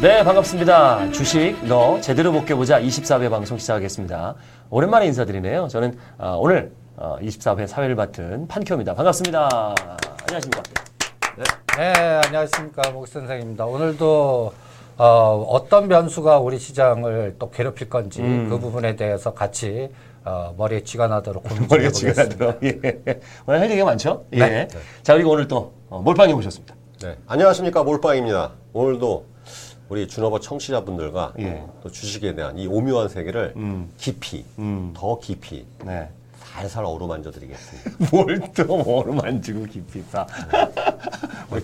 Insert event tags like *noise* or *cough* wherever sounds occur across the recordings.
네, 반갑습니다. 주식 너 제대로 복귀보자 24회 방송 시작하겠습니다. 오랜만에 인사드리네요. 저는 어, 오늘 어, 24회 사회를 맡은 판큐입니다. 반갑습니다. 안녕하십니까? 네, 안녕하십니까. 목 선생입니다. 오늘도 어, 어떤 변수가 우리 시장을 또 괴롭힐 건지 그 부분에 대해서 같이 어, 머리에 쥐가 나도록 고민 지가 해보겠습니다. 나도록. 예. 오늘 할 얘기가 많죠? 예. 네. 자, 그리고 오늘 또 어, 몰빵이 오셨습니다. 네. 안녕하십니까 몰빵입니다. 오늘도 우리 준어버 청취자분들과 예. 또 주식에 대한 이 오묘한 세계를 깊이 더 깊이 네. 살살 어루만져 드리겠습니다. *laughs* 뭘또 어루만지고 깊이 파.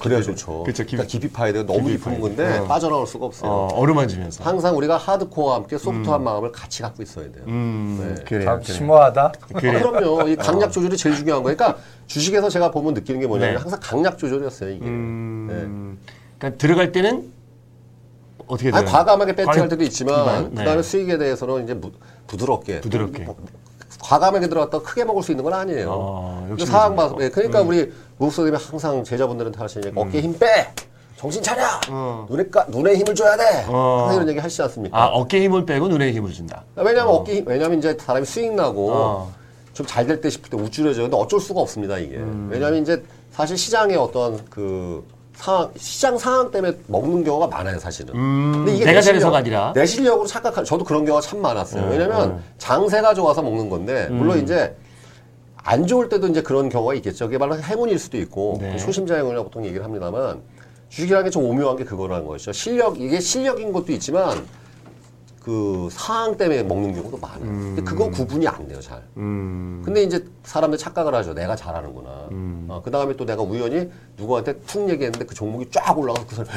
그래야 좋죠. 그쵸, 깊이- 그러니까 깊이 파야 돼요. 너무 깊은 파야 건데 돼. 어. 빠져나올 수가 없어요. 어, 어루만지면서. 항상 우리가 하드코어와 함께 소프트한 마음을 같이 갖고 있어야 돼요. 음, 네. 그래요. 심오하다. 그래요. 그럼요. 이 강약 조절이 제일 중요한 거니까 주식에서 제가 보면 느끼는 게 뭐냐면 네. 항상 강약 조절이었어요. 이게. 음, 그러니까 들어갈 때는 어떻게 아니, 들어가요? 과감하게 배팅할 때도 있지만? 네. 그다음에 수익에 대해서는 이제 무- 부드럽게 부드럽게. 뭐, 과감하게 들어갔다 크게 먹을 수 있는 건 아니에요. 어, 역시 상황 그렇죠. 봐서 예, 그러니까 우리 무속님이 항상 제자분들한테 하시는 얘기 어깨 힘 빼. 정신 차려. 눈에 까, 눈에 힘을 줘야 돼. 어. 항상 이런 얘기 하시지 않습니까? 아, 어깨 힘을 빼고 눈에 힘을 준다. 왜냐면 어. 깨 힘, 왜냐면 이제 사람이 수익 나고 어. 좀잘 될 때 싶을 때 우쭐해져요. 근데 어쩔 수가 없습니다, 이게. 음. 왜냐면 이제 사실 시장의 어떤 그 상황, 시장 상황 때문에 먹는 경우가 많아요, 사실은. 근데 음, 내가 잘해서가 아니라. 어, 내 실력으로 착각할, 저도 그런 경우가 참 많았어요. 왜냐면 장세가 좋아서 먹는 건데, 음. 물론 이제 안 좋을 때도 이제 그런 경우가 있겠죠. 그게 바로 행운일 수도 있고, 네. 초심자 행운이라고 보통 얘기를 합니다만, 주식이라는 게 좀 오묘한 게 그거라는 것이죠. 실력, 이게 실력인 것도 있지만, 그 상황 때문에 먹는 경우도 많아요. 근데 그거 구분이 안 돼요, 잘. 음, 근데 이제 사람들 착각을 하죠. 내가 잘하는구나. 어, 그 다음에 또 내가 우연히 누구한테 툭 얘기했는데 그 종목이 쫙 올라가서 그 사람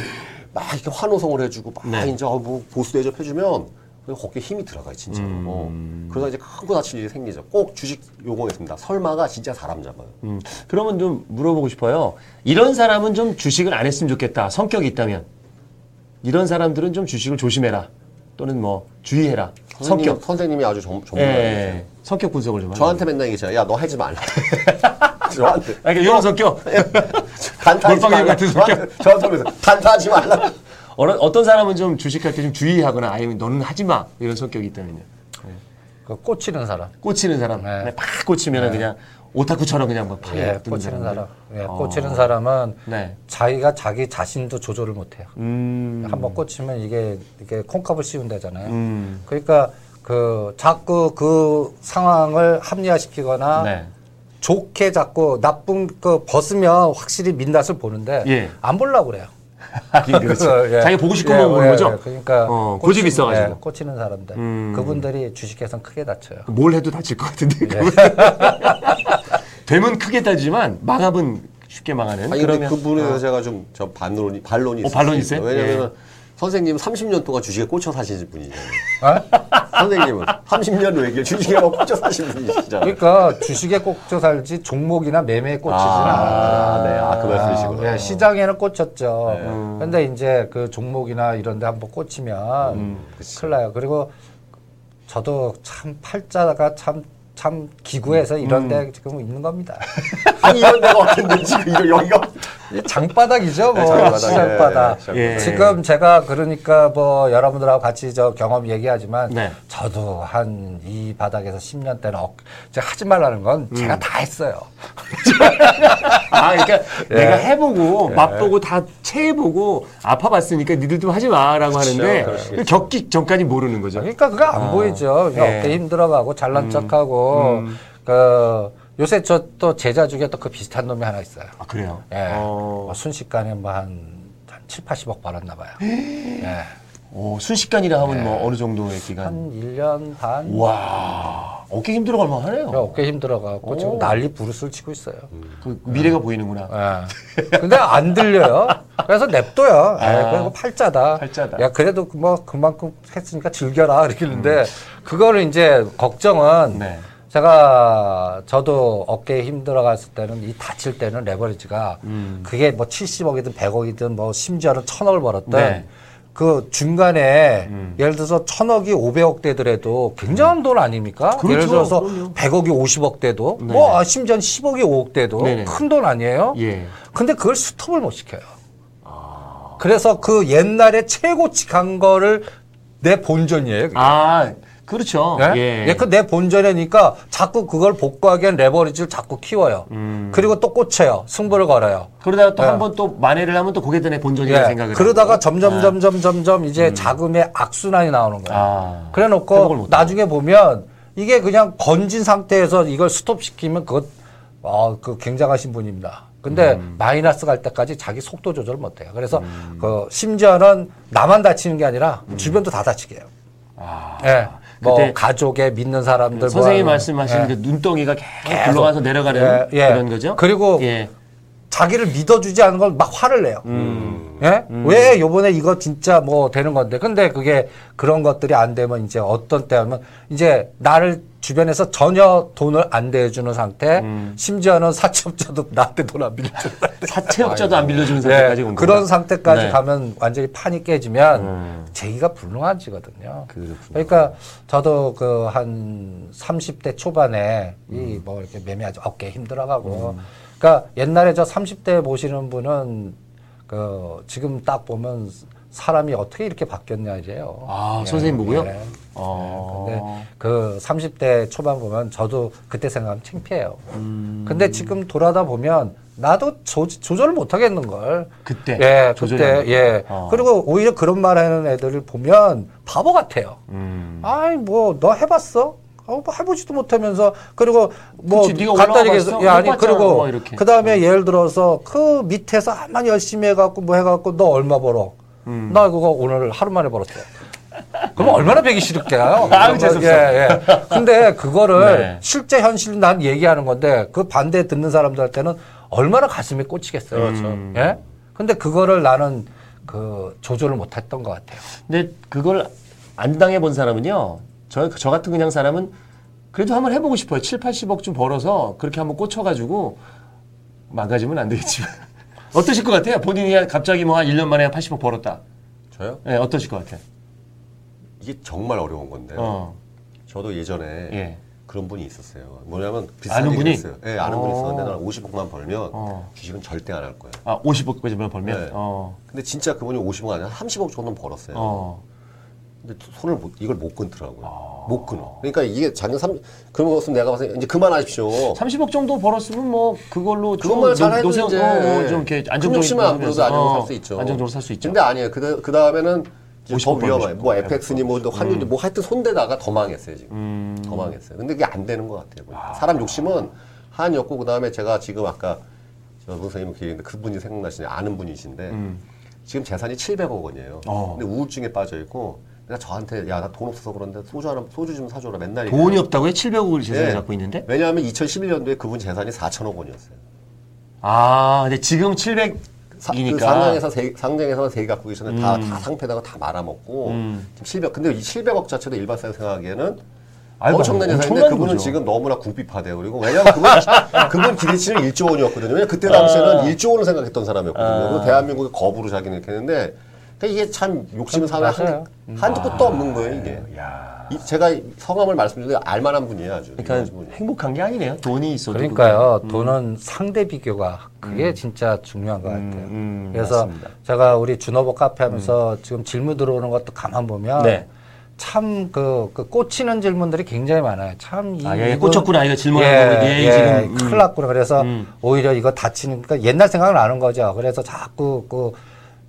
막 이렇게 환호성을 해주고 막 네. 이제 어, 뭐 보수 대접해주면 그 어깨에 힘이 들어가요, 진짜로. 어. 그러다 이제 큰거 다칠 일이 생기죠. 꼭 주식 용어겠습니다. 설마가 진짜 사람 잡아요. 음. 그러면 좀 물어보고 싶어요. 이런 사람은 좀 주식을 안 했으면 좋겠다. 성격이 있다면. 이런 사람들은 좀 주식을 조심해라. 또는 뭐 주의해라. 선생님, 성격. 선생님이 아주 전, 예, 전문가예요. 성격 분석을 좀 하죠. 저한테 맨날 얘기해요. 야, 너 하지 말라. *laughs* 저한테. 아, 그러니까 이런 성격. 단타하지 몰빵이 말라. 같은 저한테, 저한테 그래서 단타하지 말라. 어느, 어떤 사람은 좀 주식할 때 좀 주의하거나 아니면 너는 하지 마. 이런 성격이 있다면요. 그 꽂히는 사람. 꽂히는 사람. 네. 팍 꽂히면 그냥 오타쿠처럼 그냥 막 파에 예, 꽂히는 사람. 예, 어. 꽂히는 사람은 네. 자기가 자기 자신도 조절을 못해요. 음. 한번 꽂히면 이게 이게 콩값을 씌운다잖아요. 음. 그러니까 그 자꾸 그 상황을 합리화시키거나 네. 좋게 자꾸 나쁜 거 벗으면 확실히 민낯을 보는데 예. 안 보려고 그래요. 하긴 *laughs* 그렇지. *laughs* 예. 자기 보고 싶고 예, 만 보는 예, 거죠. 예. 그러니까 어, 고집이 있어가지고. 예, 꽂히는 사람들 음. 그분들이 주식에선 크게 다쳐요. 뭘 해도 다칠 것 같은데. *laughs* 예. 되면 크게 따지만 망합은 쉽게 망하는. 아니 그러면 그분에 대해서 어. 제가 좀 저 반론이 반론이 어, 있어요. 반론 있어요? 왜냐면 선생님 30년 동안 주식에 꽂혀 사신 분이잖아요. 어? *laughs* 선생님은 30년 외길 주식에만 꽂혀 사신 분이시잖아요. 그러니까 주식에 꽂혀 살지 종목이나 매매에 꽂히지는 아, 않아요. 네. 아, 그 말씀이시구나. 예, 시장에는 꽂혔죠. 네. 근데 이제 그 종목이나 이런 데 한번 꽂히면 음, 큰일 나요. 그리고 저도 참 팔자가 참, 참 기구해서 이런 음. 데 지금 있는 겁니다. *laughs* 아니 이런 데가 어딘데 지금 이거 여기가 이 장바닥이죠, 뭐. 네, 장바닥, 시장바닥. 예, 예. 지금 제가 그러니까 뭐 여러분들하고 같이 저 경험 얘기하지만 네. 저도 한 이 바닥에서 10년 때는 억, 제가 하지 말라는 건 음. 제가 다 했어요. *laughs* 아, 그러니까 예. 내가 해보고 맛보고 다 체해보고 아파봤으니까 니들 좀 하지 마라고 하는데 그렇겠죠. 겪기 전까지 모르는 거죠. 그러니까 그거 안 보이죠. 그냥 예. 어깨 힘들어가고 잘난 척하고 그 요새 저 또 제자 중에 또 그 비슷한 놈이 하나 있어요. 아 그래요. 예. 어. 뭐 순식간에 뭐 한, 한 7, 80억 벌었나 봐요. 예. 오, 순식간이라 하면 뭐 어느 정도의 기간? 한 1년 반. 와, 어깨 힘들어 갈 만 하네요. 어깨 힘들어갖고 지금 난리 부르스를 치고 있어요. 그 미래가 보이는구나. 예. 근데 안 들려요. 그래서 냅둬요. 예, 아. 그리고 팔자다. 팔자다. 야, 그래도 뭐 그만큼 했으니까 즐겨라. 이러길는데 그거를 이제 걱정은 네. 제가 저도 어깨에 힘 들어 갔을 때는 이 다칠 때는 레버리지가 음. 그게 뭐 70억이든 100억이든 뭐 심지어는 천억을 벌었던 네. 그 중간에 음. 예를 들어서 천억이 500억 되더라도 굉장한 돈 아닙니까? 그렇죠. 예를 들어서 그럼요. 100억이 50억 돼도 네네. 뭐 아, 심지어 10억이 5억 돼도. 큰 돈 아니에요? 예. 근데 그걸 스톱을 못 시켜요. 그래서 그 옛날에 최고치 간 거를 내 본전이에요. 그게. 아, 그렇죠. 예? 예, 그 내 본전이니까 자꾸 그걸 복구하기 위한 레버리지를 자꾸 키워요. 음. 그리고 또 꽂혀요. 승부를 걸어요. 그러다가 또 예. 한번 또 만회를 하면 또 그게 내 본전이라는 예. 생각을 그러다가 하고. 점점 아. 점점 점점 이제 자금의 악순환이 나오는 거예요. 아. 그래 놓고 못 나중에 보면 이게 그냥 건진 상태에서 이걸 스톱시키면 그것 아, 그 굉장하신 분입니다. 근데 음. 마이너스 갈 때까지 자기 속도 조절 못 해요. 그래서 그 심지어는 나만 다치는 게 아니라 주변도 다 다치게 해요. 음. 아. 예. 뭐 가족에 믿는 사람들 뭐 선생님 하는, 말씀하신 예. 그 눈덩이가 계속, 계속. 굴러가서 내려가는 예, 예. 그런 거죠? 그리고 예. 자기를 믿어주지 않은 걸 막 화를 내요. 음. 예? 왜 요번에 이거 진짜 뭐 되는 건데. 근데 그게 그런 것들이 안 되면 이제 어떤 때 하면 이제 나를 주변에서 전혀 돈을 안 대주는 상태, 음. 심지어는 사채업자도 *laughs* 나한테 돈 안 빌려주는 상태. 사채업자도 안 빌려주는 상태까지 예, 온 그런 거구나. 상태까지 네. 가면 완전히 판이 깨지면 음. 제기가 불능한지거든요. 그러니까 저도 그 한 30대 초반에 음. 이뭐 이렇게 매매하지 어깨 힘들어가고 그러니까 옛날에 저 30대 보시는 분은 그 지금 딱 보면 사람이 어떻게 이렇게 바뀌었냐 이제요. 아, 선생님 보고요? 예. 어. 근데 그 30대 초반 보면 저도 그때 생각하면 창피해요. 음. 근데 지금 돌아다 보면 나도 조, 조절을 못 하겠는 걸. 그때 예, 그때. 예. 어. 그리고 오히려 그런 말 하는 애들을 보면 바보 같아요. 음. 아이 뭐 너 해봤어? 어, 뭐 해보지도 못하면서 그리고 뭐 그치, 봤어? 해서 야 아니 못 그리고 뭐. 그 다음에 예를 들어서 그 밑에서 아만 열심히 해갖고 뭐 해갖고 너 얼마 벌어? 음. 나 그거 오늘 하루 만에 벌었어. 그럼 얼마나 배기 싫을게요? *laughs* 아유, 재수없어. 예, 예. 근데 그거를 네. 실제 현실 난 얘기하는 건데 그 반대 듣는 사람들한테는 얼마나 가슴에 꽂히겠어요. 그렇죠. 예? 근데 그거를 나는 그 조절을 못 했던 것 같아요. 근데 그걸 안 당해 본 사람은요. 저, 저 같은 그냥 사람은 그래도 한번 해보고 싶어요. 7, 80억 좀 벌어서 그렇게 한번 꽂혀가지고 망가지면 안 되겠지만. *laughs* 어떠실 것 같아요? 본인이 갑자기 뭐 한 1년 만에 한 80억 벌었다. 저요? 예, 어떠실 것 같아요? 이게 정말 어려운 건데요. 어. 저도 예전에 예. 그런 분이 있었어요. 뭐냐면 비슷한 아는 분이? 했어요. 예, 아는 분이 어. 있었는데 나는 50억만 벌면 어. 주식은 절대 안 할 거야. 아, 50억까지만 벌면? 네. 어. 근데 진짜 그분이 50억 아니라 30억 정도는 벌었어요. 어. 근데 손을 못, 이걸 못 끊더라고요. 아. 못 끊어. 그러니까 이게 작년 3 그런 것은 내가 봤을 때 이제 그만하십시오. 30억 정도 벌었으면 뭐 그걸로 좀 그것만 잘 해도 노세- 이제 어, 어, 좀 이렇게 안 안정적으로 살수 있죠. 안정적으로 살 수 있죠. 근데 아니에요. 그, 그 다음에는 더 50억 위험해. 뭐. FX니 뭐 환율이 뭐 하여튼 손대다가 더 망했어요 지금. 음. 더 망했어요. 근데 그게 안 되는 것 같아요. 보니까. 사람 욕심은 한이었고 그 다음에 제가 지금 아까 저 선생님 기회인데 그분이 생각나시네 아는 분이신데 지금 재산이 700억 원이에요. 음. 어. 근데 우울증에 빠져 있고 내가 저한테 야 나 돈 없어서 그런데 소주 하나 소주 좀 사줘라 맨날 돈이 얘기해요. 없다고요? 700억을 재산을 네. 갖고 있는데? 왜냐하면 2011년도에 그분 재산이 4천억 원이었어요. 아, 근데 지금 700이니까. 사, 그 상장에서 세, 상장에서만 세개 갖고 계셨는데 다, 다 상패다가 다 말아먹고 음. 지금 700 근데 이 700억 자체도 일반 사람 생각하기에는 아이고, 엄청난 엄청난 그분은 거죠. 지금 너무나 궁핍하대요. 그리고 왜냐하면 그분, *laughs* 그분 기대치는 1조 원이었거든요. 왜냐 그때 당시에는 1조 원을 생각했던 사람이었거든요. 아. 그리고 대한민국의 거부로 자기는 이렇게 했는데 그러니까 이게 참 욕심 사회 맞아요. 한, 한도 끝도 없는 거예요 이게. 야. 이- 제가 성함을 말씀드리는데 알만한 분이에요 아주. 그러니까 유명하신 분이에요. 행복한 게 아니네요. 돈이 있어도. 그러니까요. 돈은 상대 비교가 그게 진짜 중요한 것 같아요. 음, 그래서 맞습니다. 제가 우리 준호복 카페 하면서 지금 질문 들어오는 것도 가만 보면 네. 참 그, 그 꽂히는 질문들이 굉장히 많아요. 참 이, 아, 예, 이분- 꽂혔구나. 이거 질문하는 거. 예, 지금, 음. 큰일 났구나. 그래서 음. 오히려 이거 다치는 그러니까 옛날 생각을 나는 거죠. 그래서 자꾸 그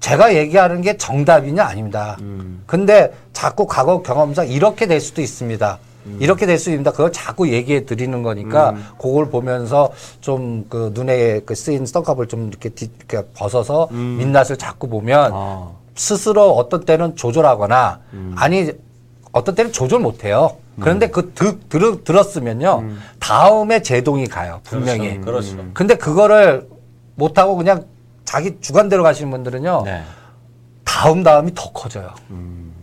제가 얘기하는 게 정답이냐 아닙니다. 음. 근데 자꾸 과거 경험상 이렇게 될 수도 있습니다. 음. 이렇게 될 수 있습니다. 그걸 자꾸 얘기해 드리는 거니까 그걸 보면서 좀 그 눈에 그 쓰인 썬컵을 좀 이렇게, 뒤, 이렇게 벗어서 민낯을 자꾸 보면 음. 아. 스스로 어떤 때는 조절하거나 음. 아니 어떤 때는 조절 못 해요. 그런데 그 드, 들, 들었으면요 음. 다음에 제동이 가요 분명히. 그렇죠. 근데 그거를 못 하고 그냥 자기 주관대로 가시는 분들은요 네. 다음 다음이 더 커져요.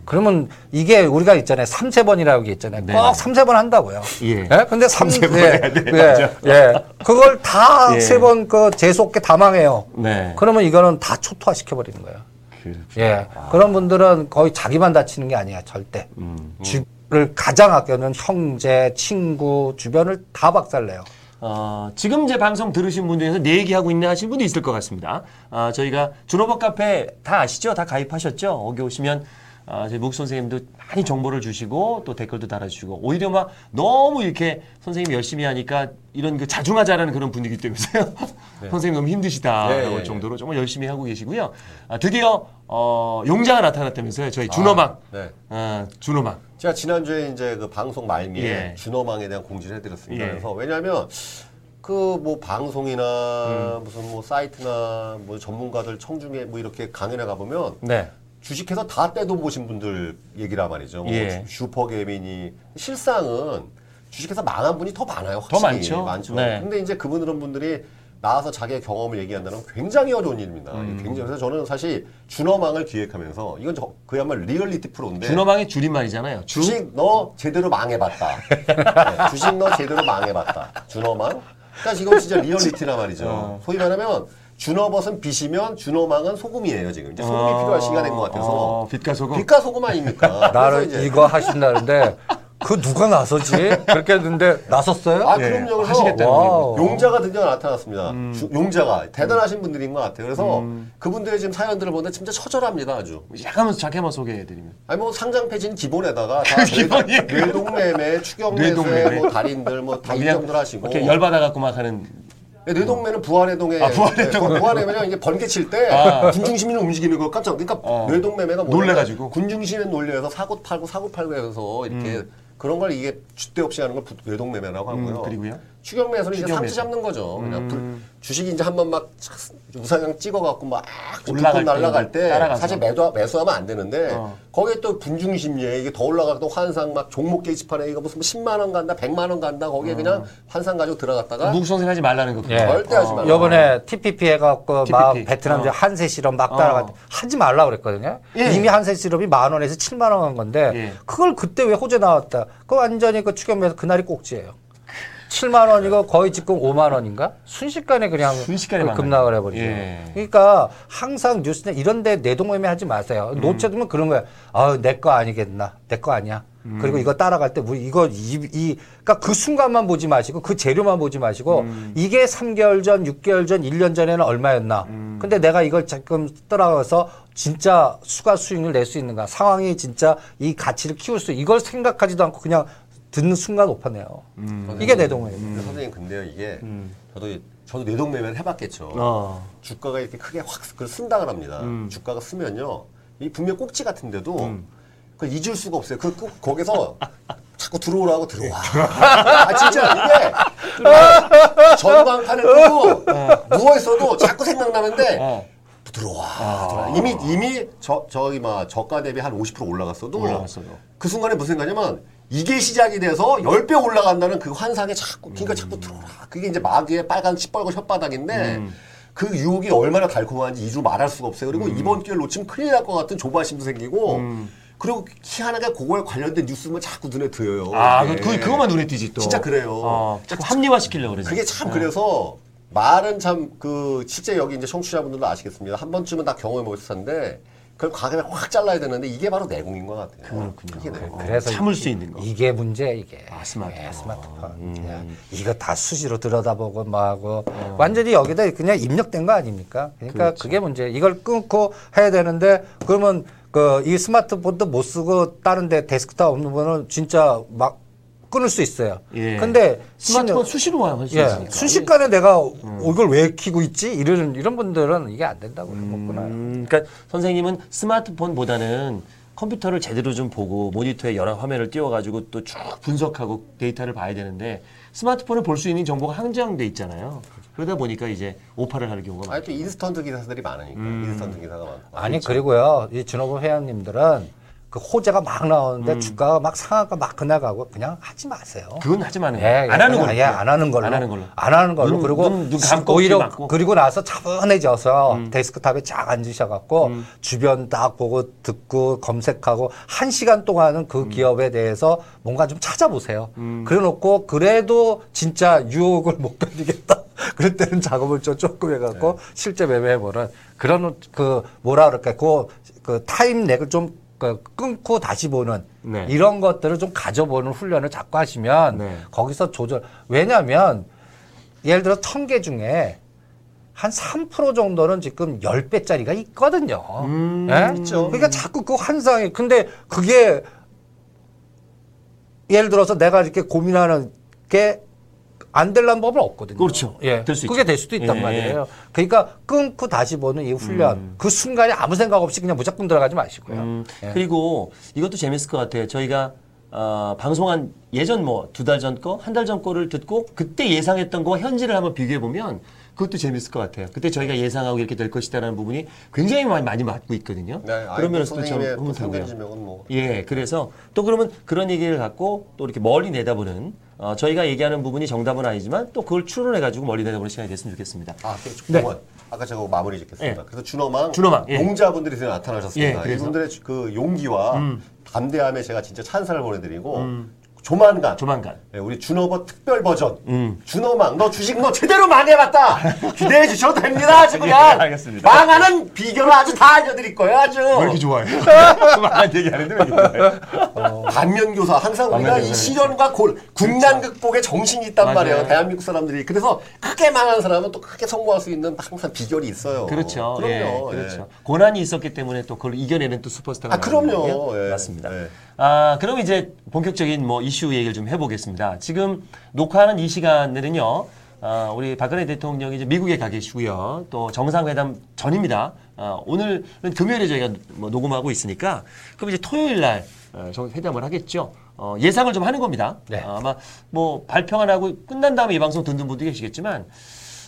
그러면 이게 우리가 있잖아요. 3, 세번이라고 있잖아요. 네. 꼭 3, 세번 한다고요. 예. 근데 3, 삼세 번 예, 해야 돼. 예, 맞아. 예. 그걸 다 *laughs* 예. 세번 그 재수 없게 다 망해요. 네. 그러면 이거는 다 초토화 시켜버리는 거예요. 그렇죠. 예. 그런 분들은 거의 자기만 다치는 게 아니야, 절대. 음. 주를 가장 아껴는 형제, 친구, 주변을 다 박살내요. 어, 지금 제 방송 들으신 분 중에서 내 얘기하고 있네 하신 분도 있을 것 같습니다. 아, 저희가 준호버 카페 다 아시죠? 다 가입하셨죠? 거기 오시면 아, 저희 묵 선생님도 많이 정보를 주시고 또 댓글도 달아주시고 오히려 막 너무 이렇게 선생님이 열심히 하니까 이런 그 자중하자라는 그런 분위기 때문에요. *laughs* 선생님 너무 힘드시다 네, 라고 네, 할 정도로 정말 열심히 하고 계시고요. 아, 드디어 어, 용자가 나타났다면서요. 저희 준호망. 네. 아, 준호망. 제가 지난주에 이제 그 방송 말미에 예. 주너망에 대한 공지를 해드렸습니다. 예. 그래서 왜냐하면 그뭐 방송이나 음. 무슨 뭐 사이트나 뭐 전문가들 청중에 뭐 이렇게 강연에 가보면 네. 주식해서 다 떼돈 버신 분들 얘기라 말이죠. 뭐 예. 슈퍼 개미니 실상은 주식해서 망한 분이 더 많아요. 더 확실히 많죠. 많죠. 네. 근데 이제 그분들은 분들이 나와서 자기의 경험을 얘기한다는 건 굉장히 어려운 일입니다. 음. 굉장히 그래서 저는 사실 주너망을 기획하면서 이건 저, 그야말로 리얼리티 프로인데 주너망의 줄임말이잖아요. 주. 주식 너 제대로 망해봤다. *laughs* 네, 주식 너 제대로 망해봤다. 주너망. 그러니까 이건 진짜 리얼리티란 말이죠. 어. 소위 말하면 주너벗은 빛이면 주너망은 소금이에요 지금. 이제 소금이 어, 필요할 시간인 것 같아서. 어, 빛과 소금. 빛과 소금 아닙니까? *laughs* 나를 이거 하신다는데 그 누가 나서지? 그렇게 했는데 나섰어요? 아 예, 그럼요. 하시겠다는 wow. 용자가 드디어 나타났습니다. 음. 주- 용자가 대단하신 분들인 것 같아요. 그래서 그분들의 지금 사연들을 보는데 진짜 처절합니다 아주. 약간 작게만 소개해드리면. 아니 뭐 상장 폐지는 기본에다가 다. *laughs* 뇌- 뇌동매매, 추격매수, 뇌동매매. 뭐 달인들 뭐다 그냥 인정들 하시고. 이렇게 열받아갖고 막 하는. 네, 뇌동매는 부활해동에 아, 부활해동. 네, 부활해동은 이게 번개 칠때 아. 군중심이 움직이는 거 깜짝 그러니까 어. 뇌동매매가 뭐냐면 놀래가지고. 군중심에 놀려서 사고 팔고 사고 팔고 해서 이렇게 그런 걸 이게 줏대 없이 하는 걸 부- 뇌동매매라고 하고요. 음, 그리고요? 추경매에서는 이제 추경매수. 삼치 잡는 거죠. 그냥 음. 불- 주식이 이제 한 번 막 착- 우상향 찍어갖고 막 올라갈 올라갈 날라갈 때. 사실 매도 매수하면 안 되는데 어. 거기에 또 분중심리에 이게 더 올라가고 또 환상 막 종목 게시판에 이거 무슨 10만 원 간다, 100만 원 간다 거기에 그냥 환상 가지고 들어갔다가 묵 선생 하지 말라는 거. 예. 절대 하지 말라. 요번에 TPP 해갖고 막 TPP. 베트남제 어. 한세 시럽 막 어. 하지 말라 그랬거든요. 예. 이미 한세 시럽이 만 원에서 7만 원 한 건데 예. 그걸 그때 왜 호재 나왔다? 그거 완전히 그 추경매에서 그날이 꼭지예요. 7만 원이고 거의 지금 5만 원인가? 순식간에 그냥 순식간에 그. 급락을 해버리죠. 예. 그러니까 항상 뉴스나 이런데 내동매매 하지 마세요. 음. 놓쳐두면 그런 거야. 아 내 거 아니겠나? 내 거 아니야. 음. 그리고 이거 따라갈 때 우리 이거 이, 이 그러니까 그 순간만 보지 마시고 그 재료만 보지 마시고 음. 이게 3개월 전, 6개월 전, 1년 전에는 얼마였나? 음. 근데 내가 이걸 지금 따라가서 진짜 수가 수익을 낼 수 있는가? 상황이 진짜 이 가치를 키울 수 이걸 생각하지도 않고 그냥 듣는 순간 오판해요. 음. 이게 내동매매. 근데 선생님 근데요 이게 저도 저도 뇌동매매를 해봤겠죠. 어. 주가가 이렇게 크게 확 그걸 쓴다고 합니다. 음. 주가가 쓰면요 이 분명 꼭지 같은데도 그걸 잊을 수가 없어요. 그꼭 거기서 *laughs* 자꾸 들어오라고 들어와. *laughs* 아 진짜 이게 *laughs* 전광판을 끄고 누워 있어도 자꾸 생각나는데 어. 들어와. 들어와. 이미 이미 저 저기 막 저가 대비 한 50% 올라갔어도 올라갔어도. 그 순간에 무슨 생각냐면 이게 시작이 돼서 10배 올라간다는 그 환상에 자꾸 그러니까 자꾸 들어오라. 그게 이제 마귀의 빨간 시뻘건 혓바닥인데 그 유혹이 얼마나 달콤한지 이루 말할 수가 없어요. 그리고 이번 기회를 놓치면 큰일 날 것 같은 조바심도 생기고 그리고 희한하게 그거에 관련된 뉴스만 자꾸 눈에 들어요. 아. 그, 그, 그것만 눈에 띄지 또. 진짜 그래요. 어, 자꾸 합리화 시키려고 그러지. 그게 참 그래서 말은 참 그 실제 여기 이제 청취자분들도 아시겠습니다. 한 번쯤은 다 경험해 보셨을 텐데 그걸 과감히 확 잘라야 되는데 이게 바로 내공인 것 같아요. 그렇군요. 이게 내공. 그래서 참을 이- 수 있는 거. 이게 문제 이게. 아, 스마트폰. 예, 스마트폰. 그냥 이거 다 수시로 들여다보고 뭐 하고 완전히 여기다 그냥 입력된 거 아닙니까? 그러니까 그게 문제. 이걸 끊고 해야 되는데 그러면 그 이 스마트폰도 못 쓰고 다른데 데스크탑 없는 분은 진짜 막 끊을 수 있어요. 예. 근데 스마트폰 신- 수시로 할수 예, 있으니까. 순식간에 내가 이걸 왜 키고 있지? 이런 이런 분들은 이게 안 된다고 먹구나. 음, 그러니까 선생님은 스마트폰보다는 컴퓨터를 제대로 좀 보고 모니터에 여러 화면을 띄워가지고 또 쭉 분석하고 데이터를 봐야 되는데 스마트폰을 볼 수 있는 정보가 한정돼 있잖아요. 그러다 보니까 이제 오판을 하는 경우가 많죠. 또 인스턴트 기사들이 많으니까 인스턴트 기사가 많고. 아니 그리고요 이 준호부 회원님들은 그 호재가 막 나오는데 음. 주가가 막 상한가 막 그나가고 그냥 하지 마세요. 그건 하지 마는 예, 거예요. 예, 안 하는 걸로. 예, 안 하는 걸로. 안 하는 걸로. 안 하는 걸로. 눈, 그리고 눈, 눈 감고 오히려. 음. 그리고 나서 차분해져서 데스크탑에 쫙 앉으셔갖고 주변 딱 보고 듣고 검색하고 한 시간 동안은 그 음. 기업에 대해서 뭔가 좀 찾아보세요. 그래놓고 그래도 진짜 유혹을 못 견디겠다. *laughs* 그럴 때는 작업을 좀 조금 해갖고 네. 실제 매매해보는 그런 그 뭐라 그럴까 그, 그 타임 렉을 좀 그 끊고 다시 보는 네. 이런 것들을 좀 가져보는 훈련을 자꾸 하시면 네. 거기서 조절. 왜냐하면 예를 들어 천 개 중에 한 3% 정도는 지금 10배짜리가 있거든요. 음, 예? 있죠. 그러니까 자꾸 그 환상이 근데 그게 예를 들어서 내가 이렇게 고민하는 게 안 될란 법은 없거든요. 그렇죠. 예. 될수 그게 있죠. 될 수도 있단 예, 음. 말이에요. 그러니까 끊고 다시 보는 이 훈련. 그 순간에 아무 생각 없이 그냥 무조건 들어가지 마시고요. 음, 예. 그리고 이것도 재밌을 것 같아요. 저희가 어, 방송한 예전 뭐 두 달 전 거, 한 달 전 거를 듣고 그때 예상했던 거와 현지를 한번 비교해 보면 그것도 재밌을 것 같아요. 그때 저희가 예상하고 이렇게 될 것이다라는 부분이 굉장히 많이, 많이 맞고 있거든요. 네, 그런 면에서 또 흐뭇하고요. 뭐. 예, 그래서 또 그러면 그런 얘기를 갖고 또 이렇게 멀리 내다보는 어, 저희가 얘기하는 부분이 정답은 아니지만 또 그걸 추론해가지고 멀리 내다보는 시간이 됐으면 좋겠습니다. 아, 그 네. 공원. 아까 제가 마무리 짓겠습니다. 예. 그래서 준어망, 준어망, 예. 용자분들이 나타나셨습니다. 예? 음. 이분들의 그 용기와 담대함에 제가 진짜 찬사를 보내드리고 조만간 조만간. 예, 우리 준어버 특별 버전 음. 준어망 너 주식 너 제대로 망해봤다 *laughs* 기대해 주셔도 됩니다 아주 그냥 예, 알겠습니다. 망하는 비결을 아주 다 알려드릴 거예요 아주 좋아해? 그만 얘기하는데 왜 이렇게 좋아해? *laughs* 반면교사 항상 우리가 반면교사 이 시련과 골 국난 극복에 정신이 있단 맞아요. 말이에요 대한민국 사람들이 그래서 크게 망한 사람은 또 크게 성공할 수 있는 항상 비결이 있어요 그렇죠. 그럼요 예, 예. 그렇죠. 고난이 있었기 때문에 또 그걸 이겨내는 또 슈퍼스타가 아 그럼요. 예. 맞습니다. 예. 아, 그럼 이제 본격적인 뭐 이슈 얘기를 좀 해보겠습니다. 지금 녹화하는 이 시간에는요, 아, 우리 박근혜 대통령이 이제 미국에 가 계시고요. 또 정상회담 전입니다. 아, 오늘은 금요일에 저희가 뭐 녹음하고 있으니까, 그럼 이제 토요일 날 어, 정- 회담을 하겠죠. 어, 예상을 좀 하는 겁니다. 네. 아, 아마 뭐 발표만 하고 끝난 다음에 이 방송 듣는 분도 계시겠지만,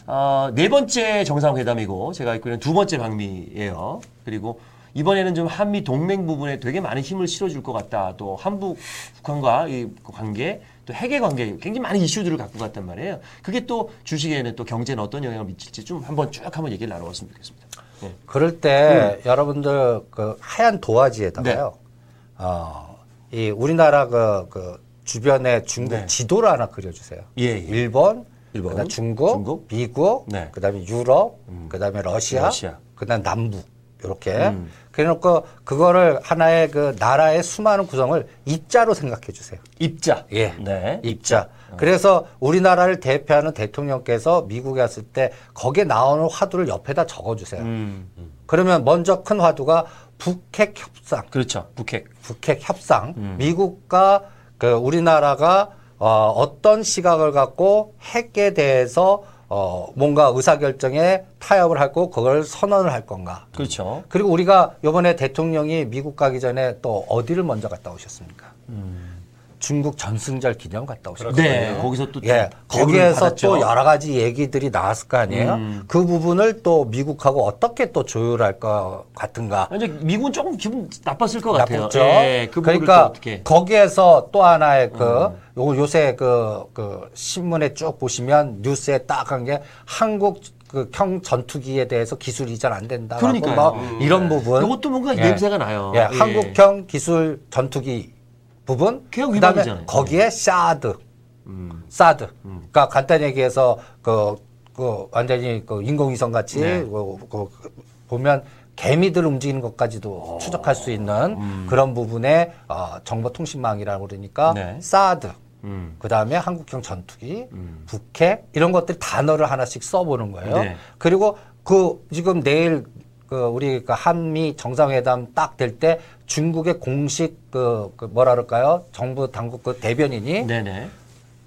어, 네 번째 정상회담이고 제가 알고 있는 두 번째 방미예요. 그리고 이번에는 좀 한미 동맹 부분에 되게 많은 힘을 실어줄 것 같다. 또 한국 북한과 이 관계, 또 핵의 관계 굉장히 많은 이슈들을 갖고 갔단 말이에요. 그게 또 주식에는 또 경제는 어떤 영향을 미칠지 좀 한번 쭉 한번 얘기를 나눠봤으면 좋겠습니다. 네. 그럴 때 여러분들 그 하얀 도화지에다가요. 네. 어, 이 우리나라 그, 그 주변에 중국 네. 지도를 하나 그려주세요. 예, 예. 일본, 일본, 그다음 중국, 중국, 미국, 네. 그다음에 유럽, 그다음에 러시아, 러시아. 그다음 남북 이렇게 음. 그래놓고 그거를 하나의 그 나라의 수많은 구성을 입자로 생각해 주세요. 입자. 예. 네. 입자. 그래서 우리나라를 대표하는 대통령께서 미국에 왔을 때 거기에 나오는 화두를 옆에다 적어 주세요. 음. 그러면 먼저 큰 화두가 북핵 협상, 그렇죠. 북핵. 북핵 협상, 음. 미국과 그 우리나라가 어, 어떤 시각을 갖고 핵에 대해서 어, 뭔가 의사결정에 타협을 하고 그걸 선언을 할 건가. 그렇죠. 그리고 우리가 이번에 대통령이 미국 가기 전에 또 어디를 먼저 갔다 오셨습니까? 중국 전승절 기념 갔다 오셨어요. 네. 거기서 또 예, 거기에서 받았죠. 또 여러 가지 얘기들이 나왔을 거 아니에요. 음. 그 부분을 또 미국하고 어떻게 또 조율할 것 같은가. 이제 미국은 조금 기분 나빴을 것 같아요. 나쁘죠. 예, 그 그러니까 어떻게. 음. 거기에서 또 하나의 그 요, 요새 그, 그 신문에 쭉 보시면 뉴스에 딱 한 게 한국 그형 전투기에 대해서 기술 이전 안 된다. 그러니까요. 뭐 음. 이런 부분. 이것도 뭔가 예. 냄새가 나요. 예, 예. 한국형 기술 전투기 부분. 개혁 그다음에 위반이잖아요. 거기에 사드. 음. 사드. 그러니까 간단히 얘기해서 그, 그 완전히 그 인공위성 같이 네. 그, 그 보면 개미들 움직이는 것까지도 추적할 수 있는 그런 부분에 어, 정보통신망이라고 그러니까 네. 사드. 음. 그 다음에 한국형 전투기, 북핵 이런 것들 단어를 하나씩 써보는 거예요. 네. 그리고 그 지금 내일 그 우리 그 한미 정상회담 딱 될 때 중국의 공식 그, 그 뭐라 그럴까요? 정부 당국 그 대변인이 네네.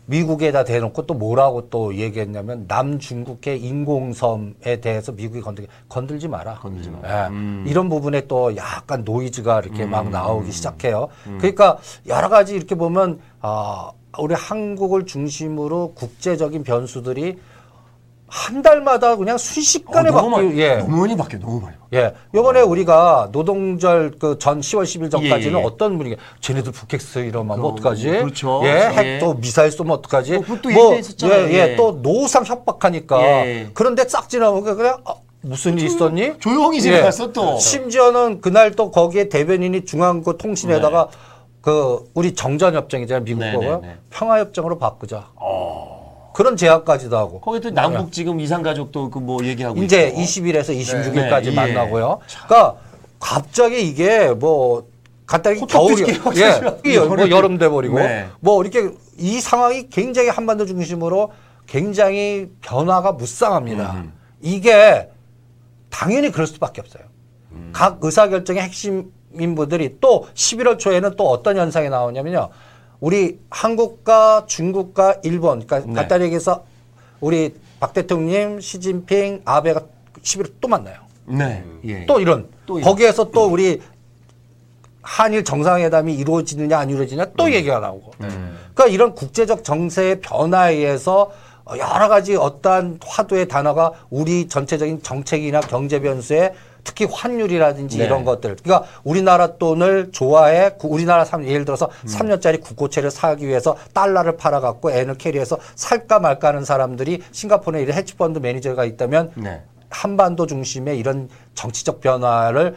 미국에다 대놓고 또 뭐라고 또 얘기했냐면 남중국해 인공섬에 대해서 미국이 건들기 건들지 마라. 건들지 마라. 예. 음. 이런 부분에 또 약간 노이즈가 이렇게 막 나오기 시작해요. 그러니까 여러 가지 이렇게 보면 아 우리 한국을 중심으로 국제적인 변수들이 한 달마다 그냥 순식간에 어, 너무 바뀌고 많이, 예. 너무 많이 바뀌어, 너무 많이. 바뀌어. 예. 요번에 우리가 노동절 그 전 10월 10일 전까지는 예, 예. 어떤 분위기, 쟤네들 북핵스 이러면 뭐 그럼, 어떡하지? 그렇죠. 예. 예. 핵또 미사일 쏘면 어떡하지? 뭐 그것도 있었잖아요. 예, 예. 예. 또 노상 협박하니까. 예. 그런데 싹 지나오니까 그냥 아, 무슨 일 있었니? 조용히 지나갔어, 또. 심지어는 그날 또 거기에 대변인이 중앙 그 통신에다가 그 우리 정전협정이잖아요. 미국 네, 거가 네, 네. 평화협정으로 바꾸자. 그런 제약까지도 하고. 거기 또 남북 지금 이산 가족도 그 뭐 얘기하고 이제 있고. 20일에서 26일까지 네, 예. 만나고요. 그러니까 갑자기 이게 뭐 간단히 겨울이 예, 이게 뭐 여름 돼 버리고 네. 뭐 이렇게 이 상황이 굉장히 한반도 중심으로 굉장히 변화가 무쌍합니다. 이게 당연히 그럴 수밖에 없어요. 각 의사결정의 핵심 인물들이 또 11월 초에는 또 어떤 현상이 나오냐면요. 우리 한국과 중국과 일본, 그러니까 네. 간단히 얘기해서 우리 박 대통령, 시진핑, 아베가 11월 또 만나요. 네. 예. 또 이런 또. 거기에서 또 우리 한일 정상회담이 이루어지느냐 안 이루어지느냐 또 얘기가 나오고. 그러니까 이런 국제적 정세의 변화에 의해서 여러 가지 어떠한 화두의 단어가 우리 전체적인 정책이나 경제 변수에 특히 환율이라든지 네. 이런 것들. 그러니까 우리나라 돈을 좋아해 구- 우리나라 삼 예를 들어서 음. 삼 3년짜리 국고채를 사기 위해서 달러를 팔아 갖고 엔을 carry해서 살까 말까 하는 사람들이 싱가포르에 이런 헤지펀드 매니저가 있다면 네. 한반도 중심의 이런 정치적 변화를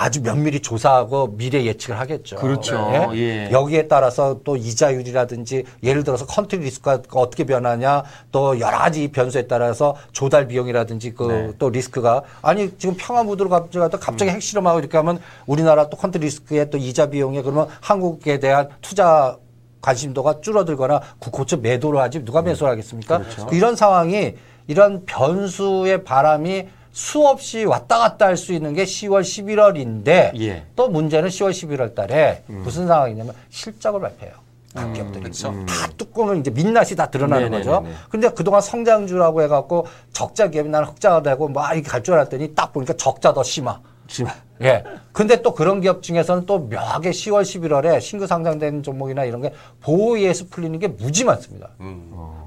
아주 면밀히 조사하고 미래 예측을 하겠죠. 그렇죠. 예. 여기에 따라서 또 이자율이라든지 예를 들어서 country risk가 어떻게 변하냐 또 여러 가지 변수에 따라서 조달 비용이라든지 그또 네. 리스크가 아니 지금 평화 무드로 갑자기. 갑자기 핵실험하고 이렇게 하면 우리나라 또 country risk에 또 이자 비용에 그러면 한국에 대한 투자 관심도가 줄어들거나 국고채 매도를 하지 누가 매수를 하겠습니까? 그렇죠. 이런 상황이 이런 변수의 바람이 수없이 왔다 갔다 할 수 있는 게 10월, 11월인데 예. 또 문제는 10월, 11월 달에 무슨 상황이냐면 실적을 발표해요. 각 기업들이. 다 뚜껑을 이제 민낯이 다 드러나는 네네네네. 거죠. 근데 그동안 성장주라고 해갖고 적자 기업이 나는 흑자가 되고 막 이렇게 갈 줄 알았더니 딱 보니까 적자 더 심하. 지금 예. 근데 또 그런 기업 중에서는 또 묘하게 10월, 11월에 신규 상장된 종목이나 이런 게 보호예수 풀리는 게 무지 많습니다.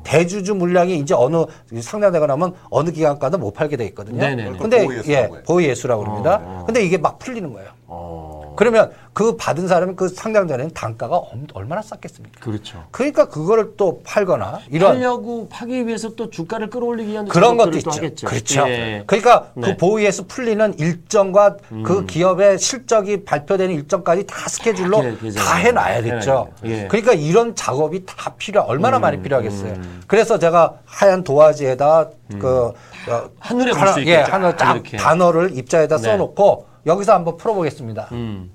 대주주 물량이 이제 어느 상장되고 나면 어느 기간까지 못 팔게 돼 있거든요. 네네네. 근데 보호예수라고 예, 해요. 보호예수라고 그럽니다. 근데 이게 막 풀리는 거예요. 그러면 그 받은 사람은 그 상장전에는 단가가 엄- 얼마나 쌌겠습니까? 그렇죠. 그러니까 그거를 또 팔거나 이런 팔려고 파기 위해서 또 주가를 끌어올리기 위한 그런 것도 있죠. 또 하겠죠. 그렇죠. 예. 그러니까 네. 음. 그 보유에서 풀리는 일정과 그 기업의 실적이 발표되는 일정까지 다 스케줄로 계- 계산을 다 해놔야겠죠. 예. 음. 그러니까 이런 작업이 다 필요, 얼마나 많이 필요하겠어요. 그래서 제가 하얀 도화지에다 그 어, 한눈에 볼 하나- 수 예, 하나 딱. 단어를 입자에다 네. 써놓고 여기서 한번 풀어보겠습니다. 음.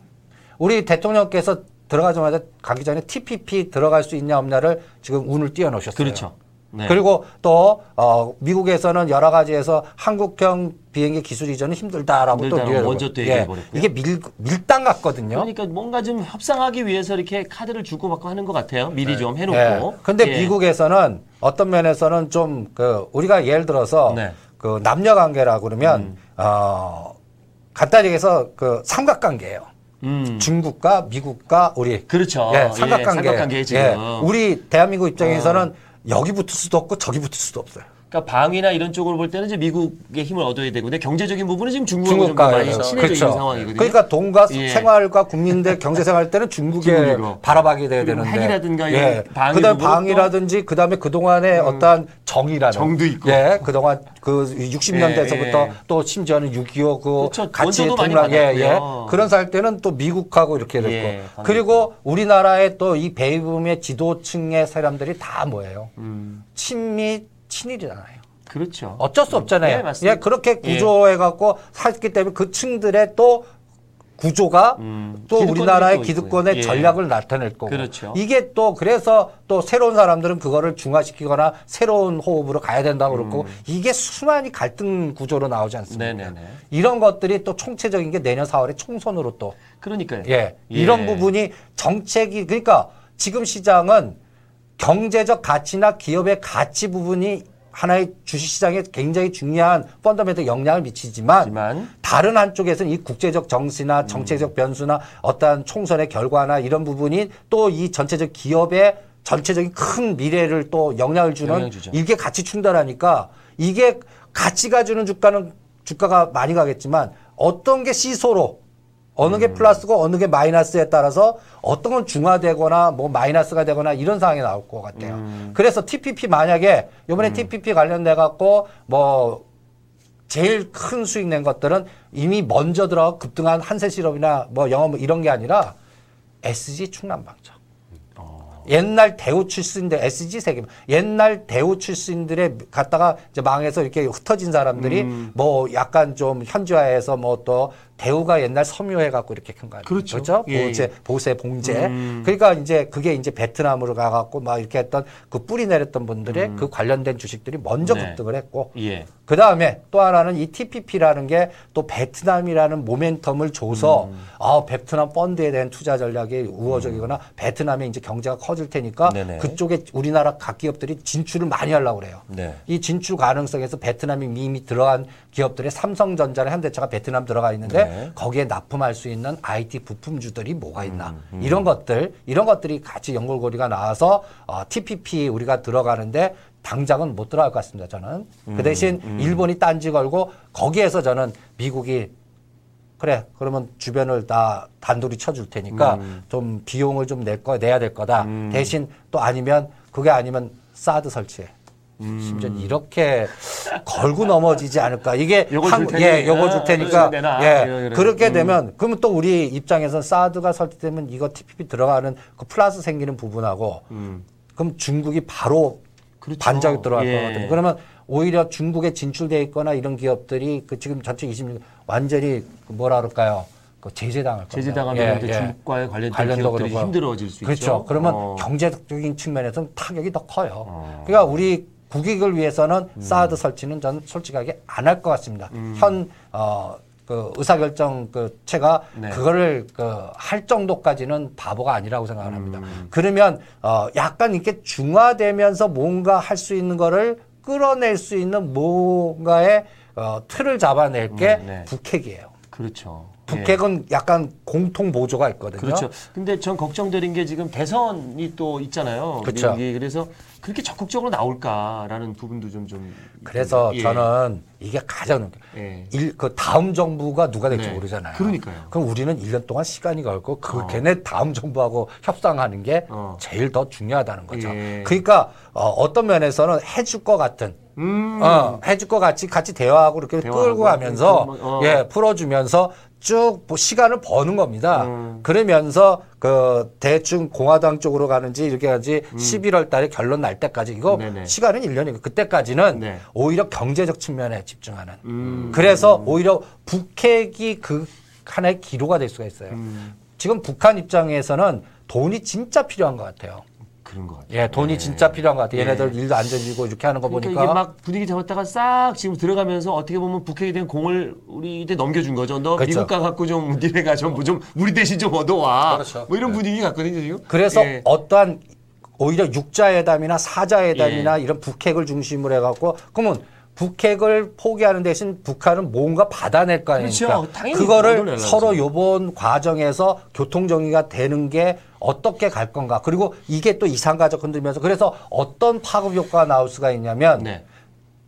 우리 대통령께서 들어가자마자 가기 전에 TPP 들어갈 수 있냐 없냐를 지금 운을 띄워놓으셨어요. 그렇죠. 네. 그리고 또 어, 미국에서는 여러 가지에서 한국형 비행기 기술 이전은 힘들다라고 또 힘들다라고. 먼저 또 예, 얘기해 버렸고요. 이게 밀, 밀당 같거든요. 그러니까 뭔가 좀 협상하기 위해서 이렇게 카드를 주고받고 하는 것 같아요. 미리 좀 해놓고. 예. 근데 예. 미국에서는 어떤 면에서는 좀 그 우리가 예를 들어서 네. 음. 그 남녀 관계라 그러면 어 간단히 얘기해서 그 삼각관계예요. 음. 중국과 미국과 우리 그렇죠. 예, 예, 삼각관계. 삼각관계 지금. 예, 우리 대한민국 입장에서는 여기 붙을 수도 없고 저기 붙을 수도 없어요. 그러니까 방위나 이런 쪽으로 볼 때는 이제 미국의 힘을 얻어야 되고, 근데 경제적인 부분은 지금 중국하고 좀 중국과 많이 친해져 있는 상황이거든요. 그러니까 돈과 예. 생활과 국민들 *laughs* 경제 생활 때는 중국에. 바라봐게 돼야 되는데 핵이라든가 예. 방위 그다음 부분은 방이라든지 그다음에 그동안의 어떠한 정의라는 정도 있고. 예 그동안 그 60년대서부터 예, 예. 또 심지어는 6.25그 그렇죠. 같이 원조도 많이 동락 예, 예. 그런 살 때는 또 미국하고 이렇게 됐고 예, 그리고 우리나라의 또 이 베이붐의 지도층의 사람들이 다 뭐예요 음. 친미 친일이잖아요. 그렇죠. 어쩔 수 없잖아요. 네, 맞습니다. 예, 그렇게 예. 구조해갖고 살기 때문에 그 층들의 또 구조가 음, 또 우리나라의 또 기득권의. 예. 전략을 나타낼 거고. 그렇죠. 이게 또 그래서 또 새로운 사람들은 그거를 중화시키거나 새로운 호흡으로 가야 된다고 그러고 이게 수많이 갈등 구조로 나오지 않습니까? 음. 네네네. 이런 것들이 또 총체적인 게 내년 4월에 총선으로 또 그러니까요. 예, 이런 예. 부분이 정책이 그러니까 지금 시장은 경제적 가치나 기업의 가치 부분이 하나의 주식시장에 굉장히 중요한 펀더멘트 영향을 미치지만 하지만 다른 한쪽에서는 이 국제적 정세나 정책적 변수나 어떠한 총선의 결과나 이런 부분이 또 이 전체적 기업의 전체적인 큰 미래를 또 영향을 주는 영향. 이게 같이 충돌하니까 이게 같이 가주는 주가는 주가가 많이 가겠지만 어떤 게 시소로 어느 게 플러스고 어느 게 마이너스에 따라서 어떤 건 중화되거나 뭐 마이너스가 되거나 이런 상황이 나올 것 같아요. 그래서 TPP 만약에 이번에 TPP 관련돼 갖고 뭐 제일 큰 수익 낸 것들은 이미 먼저 들어 급등한 한세 실업이나 뭐 영업 뭐 이런 게 아니라 SG 충남방청. 옛날 대우 출신들 SG 세계 옛날 대우 출신들의 갔다가 이제 망해서 이렇게 흩어진 사람들이 뭐 약간 좀 현지화해서 뭐 또 대우가 옛날 섬유해 갖고 이렇게 큰 거 아니에요. 그렇죠. 그렇죠? 예, 보세, 보세, 봉제. 음. 그러니까 이제 그게 이제 베트남으로 가 갖고 막 이렇게 했던 그 뿌리 내렸던 분들의 그 관련된 주식들이 먼저 네. 급등을 했고 예. 그 다음에 또 하나는 이 TPP라는 게 또 베트남이라는 모멘텀을 줘서 음. 아 베트남 펀드에 대한 투자 전략이 우호적이거나 베트남의 이제 경제가 커질 테니까 네네. 그쪽에 우리나라 각 기업들이 진출을 많이 하려고 그래요. 네. 이 진출 가능성에서 베트남이 이미 들어간 기업들의 삼성전자나 현대차가 베트남 들어가 있는데 네. 거기에 납품할 수 있는 IT 부품주들이 뭐가 있나 음, 이런 것들 이런 것들이 같이 연결고리가 나와서 어, TPP 우리가 들어가는데 당장은 못 들어갈 것 같습니다. 저는 음, 그 대신 일본이 딴지 걸고 거기에서 저는 미국이 그래 그러면 주변을 다 단돌이 쳐줄 테니까 음. 좀 비용을 좀 낼 거 내야 될 거다 대신 또 아니면 그게 아니면 사드 설치해 음. 심지어 이렇게 걸고 넘어지지 않을까 이게 요거 줄 테니. 예 요거 줄 아, 테니까. 예 이래, 이래. 그렇게 음. 되면 그러면 또 우리 입장에서 사드가 설치되면 이거 TPP 들어가는 그 플러스 생기는 부분하고 그럼 중국이 바로 음. 그렇죠. 반작이 들어갈 예. 거거든요. 그러면 오히려 중국에 진출돼 있거나 이런 기업들이 그 지금 전체 26 완전히 그 뭐라 그럴까요? 그 제재당할 거예요. 제재당하면 이제 중국과의 관련된 기업들이 힘들어질 수 그렇죠. 있죠. 그러면 어. 경제적인 측면에서는 타격이 더 커요. 어. 그러니까 우리 국익을 위해서는 음. 사드 설치는 저는 솔직하게 안 할 것 같습니다. 현 어, 그 의사결정 그 체가 네. 그거를 그 할 정도까지는 바보가 아니라고 생각을 합니다. 음. 그러면 어 약간 이렇게 중화되면서 뭔가 할 수 있는 거를 끌어낼 수 있는 뭔가의 어 틀을 잡아낼 게 음, 네. 북핵이에요. 그렇죠. 예. 북핵은 약간 공통 보조가 있거든요. 그렇죠. 근데 전 걱정되는 게 지금 대선이 또 있잖아요. 그렇죠. 그래서 그렇게 적극적으로 나올까라는 부분도 좀 좀. 그래서 예. 저는 이게 가장 예. 일, 그 다음 정부가 누가 될지 네. 모르잖아요. 그러니까요. 그럼 우리는 1년 동안 시간이 걸고 그 어. 걔네 다음 정부하고 협상하는 게 어. 제일 더 중요하다는 거죠. 예. 그러니까 어, 어떤 면에서는 해줄 것 같은 음. 어, 해줄 것 같이 같이 대화하고 이렇게 대화하고 끌고 가면서 어. 예 풀어주면서 쭉뭐 시간을 버는 겁니다. 음. 그러면서 그 대충 공화당 쪽으로 가는지 이렇게 가지 11월 달에 결론 날 때까지 이거 음. 네네. 시간은 1년이고 그때까지는 네. 오히려 경제적 측면에 집중하는. 음. 그래서 오히려 북핵이 그 하나의 기로가 될 수가 있어요. 음. 지금 북한 입장에서는 돈이 진짜 필요한 것 같아요. 그런 것 같아요. 예, 돈이 진짜 필요한 것 같아요. 예. 얘네들 일도 안 저지고 이렇게 하는 거 그러니까 보니까. 이게 막 분위기 잡았다가 싹 지금 들어가면서 어떻게 보면 북핵에 대한 공을 우리한테 넘겨준 거죠. 너 그렇죠. 미국 가갖고 좀 니네가 전부 좀 우리 대신 좀 얻어와. 그렇죠. 뭐 이런 분위기 같거든요 지금. 그래서 예. 어떠한 오히려 육자회담이나 사자회담이나 예. 이런 북핵을 중심으로 해갖고 그러면 북핵을 포기하는 대신 북한은 뭔가 받아낼 거 아닙니까? 그렇죠. 당연히 그거를 서로. 요번 과정에서 교통 정리가 되는 게 어떻게 갈 건가? 그리고 이게 또 이상가적 흔들면서 그래서 어떤 파급 효과가 나올 수가 있냐면 네.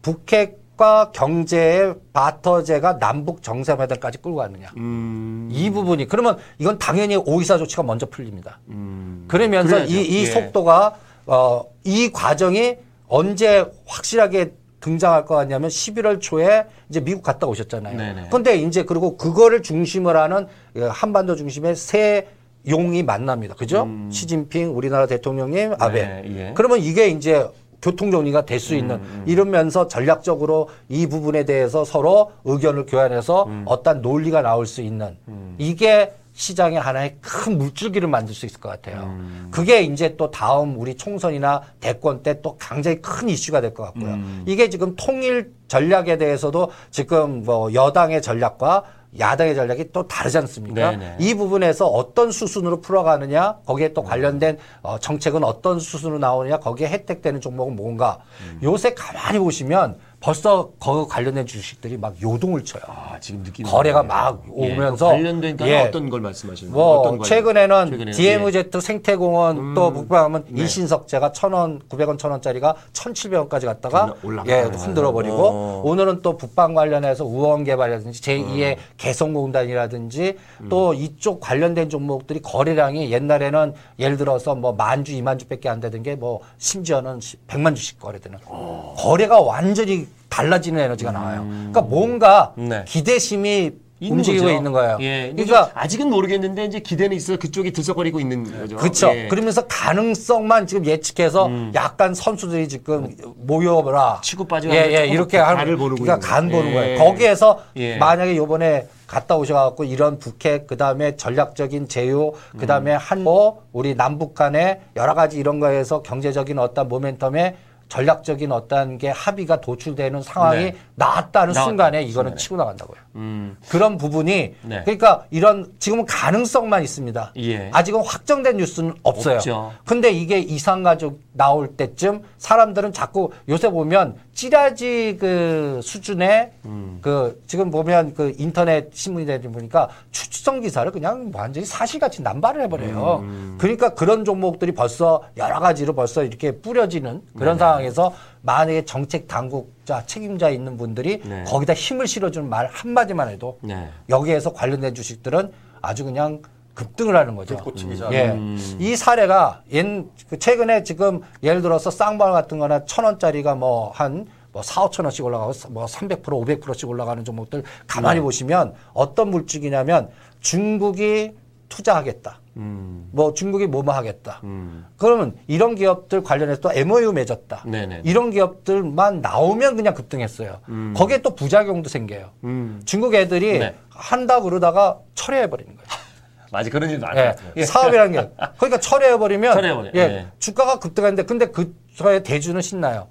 북핵과 경제의 바터제가 남북 정상회담까지 끌고 갔느냐. 음. 이 부분이 그러면 이건 당연히 오이사 조치가 먼저 풀립니다. 음. 그러면서 그래야죠. 이, 이 예. 속도가 어, 이 과정이 언제 확실하게 등장할 것 같냐면 11월 초에 이제 미국 갔다 오셨잖아요. 네네. 근데 이제 그리고 그거를 중심을 하는 예, 한반도 중심의 세 용이 만납니다. 그죠? 시진핑 우리나라 대통령님 아베. 음. 네, 예. 그러면 이게 이제 교통 정리가 될 수 있는 음, 이러면서 전략적으로 이 부분에 대해서 서로 의견을 교환해서 음. 어떤 논리가 나올 수 있는 이게 시장의 하나의 큰 물줄기를 만들 수 있을 것 같아요. 음. 그게 이제 또 다음 우리 총선이나 대권 때 또 굉장히 큰 이슈가 될 것 같고요. 음. 이게 지금 통일 전략에 대해서도 지금 뭐 여당의 전략과 야당의 전략이 또 다르지 않습니까? 네네. 이 부분에서 어떤 수순으로 풀어가느냐, 거기에 또 관련된 어, 정책은 어떤 수순으로 나오느냐, 거기에 혜택되는 종목은 뭔가. 요새 가만히 보시면 벌써 거 관련된 주식들이 막 요동을 쳐요. 아, 지금 느낌 거래가 막 오면서 관련된 거 예. 어떤 걸 말씀하시는 거예요? 뭐 어떤? 최근에는 최근에는, DMZ 생태공원 또 북방하면 네. 일신석재가 천 원, 구백 원, 천 원짜리가 천칠백 원까지 갔다가 올라갔다. 예, 흔들어 버리고 어. 오늘은 또 북방 관련해서 우원 개발이라든지 제2의 어. 개성공단이라든지 음. 또 이쪽 관련된 종목들이 거래량이 옛날에는 예를 들어서 뭐 만 주, 이만 주밖에 안 되던 게 뭐 심지어는 백만 주씩 거래되는 어. 거래가 완전히 달라지는 에너지가 나와요. 그러니까 뭔가 음. 네. 기대심이 있는 움직이고 거죠. 있는 거예요. 예. 그러니까 그러니까 아직은 모르겠는데 이제 기대는 있어요. 그쪽이 들썩거리고 있는 거죠. 그렇죠. 예. 그러면서 가능성만 지금 예측해서 약간 선수들이 지금 모여보라. 치고 빠지고 예, 예, 이렇게 간을 하는 보는 그러니까 거예요. 간 보는 예. 거예요. 거기에서 예. 만약에 요번에 갔다 오셔갖고 이런 북핵 그다음에 전략적인 제휴 그다음에 음. 한뭐 우리 남북 간에 여러 가지 이런 거에서 경제적인 어떤 모멘텀에 전략적인 어떤 게 합의가 도출되는 상황이 네. 나왔다는 나왔다, 순간에 이거는 순간에. 치고 나간다고요. 음. 그런 부분이 네. 그러니까 이런 지금은 가능성만 있습니다. 예. 아직은 확정된 뉴스는 없어요. 없죠. 근데 이게 이상 가족 나올 때쯤 사람들은 자꾸 요새 보면 찌라지 그 수준의 음. 그 지금 보면 그 인터넷 신문이 되다 보니까 추천 기사를 그냥 완전히 사실같이 남발을 해버려요. 음. 그러니까 그런 종목들이 벌써 여러 가지로 벌써 이렇게 뿌려지는 그런 상황 에서 만약에 정책 당국자 책임자 있는 분들이 네. 거기다 힘을 실어주는 말 한마디만 해도 네. 여기에서 관련된 주식들은 아주 그냥 급등을 하는 거죠. 불꽃튀기자. 예. 음. 이 사례가 옛, 그 최근에 지금 예를 들어서 쌍발 같은 거나 천 원짜리가 뭐한 뭐 4, 5천 원씩 올라가고 뭐 300%, 500%씩 올라가는 종목들 네. 가만히 보시면 어떤 물증이냐면 중국이 투자하겠다. 음. 뭐 중국이 뭐뭐 하겠다. 음. 그러면 이런 기업들 관련해서 또 MOU 맺었다. 네네. 이런 기업들만 나오면 그냥 급등했어요. 음. 거기에 또 부작용도 생겨요. 음. 중국 애들이 네. 한다 그러다가 철회해 버리는 거예요. *laughs* 맞아 그런 일도 예, 많아요. 예. 사업이라는 게 그러니까 철회해 버리면 철회해버려. 예, 예. 주가가 급등하는데 근데 그저의 대주는 신나요.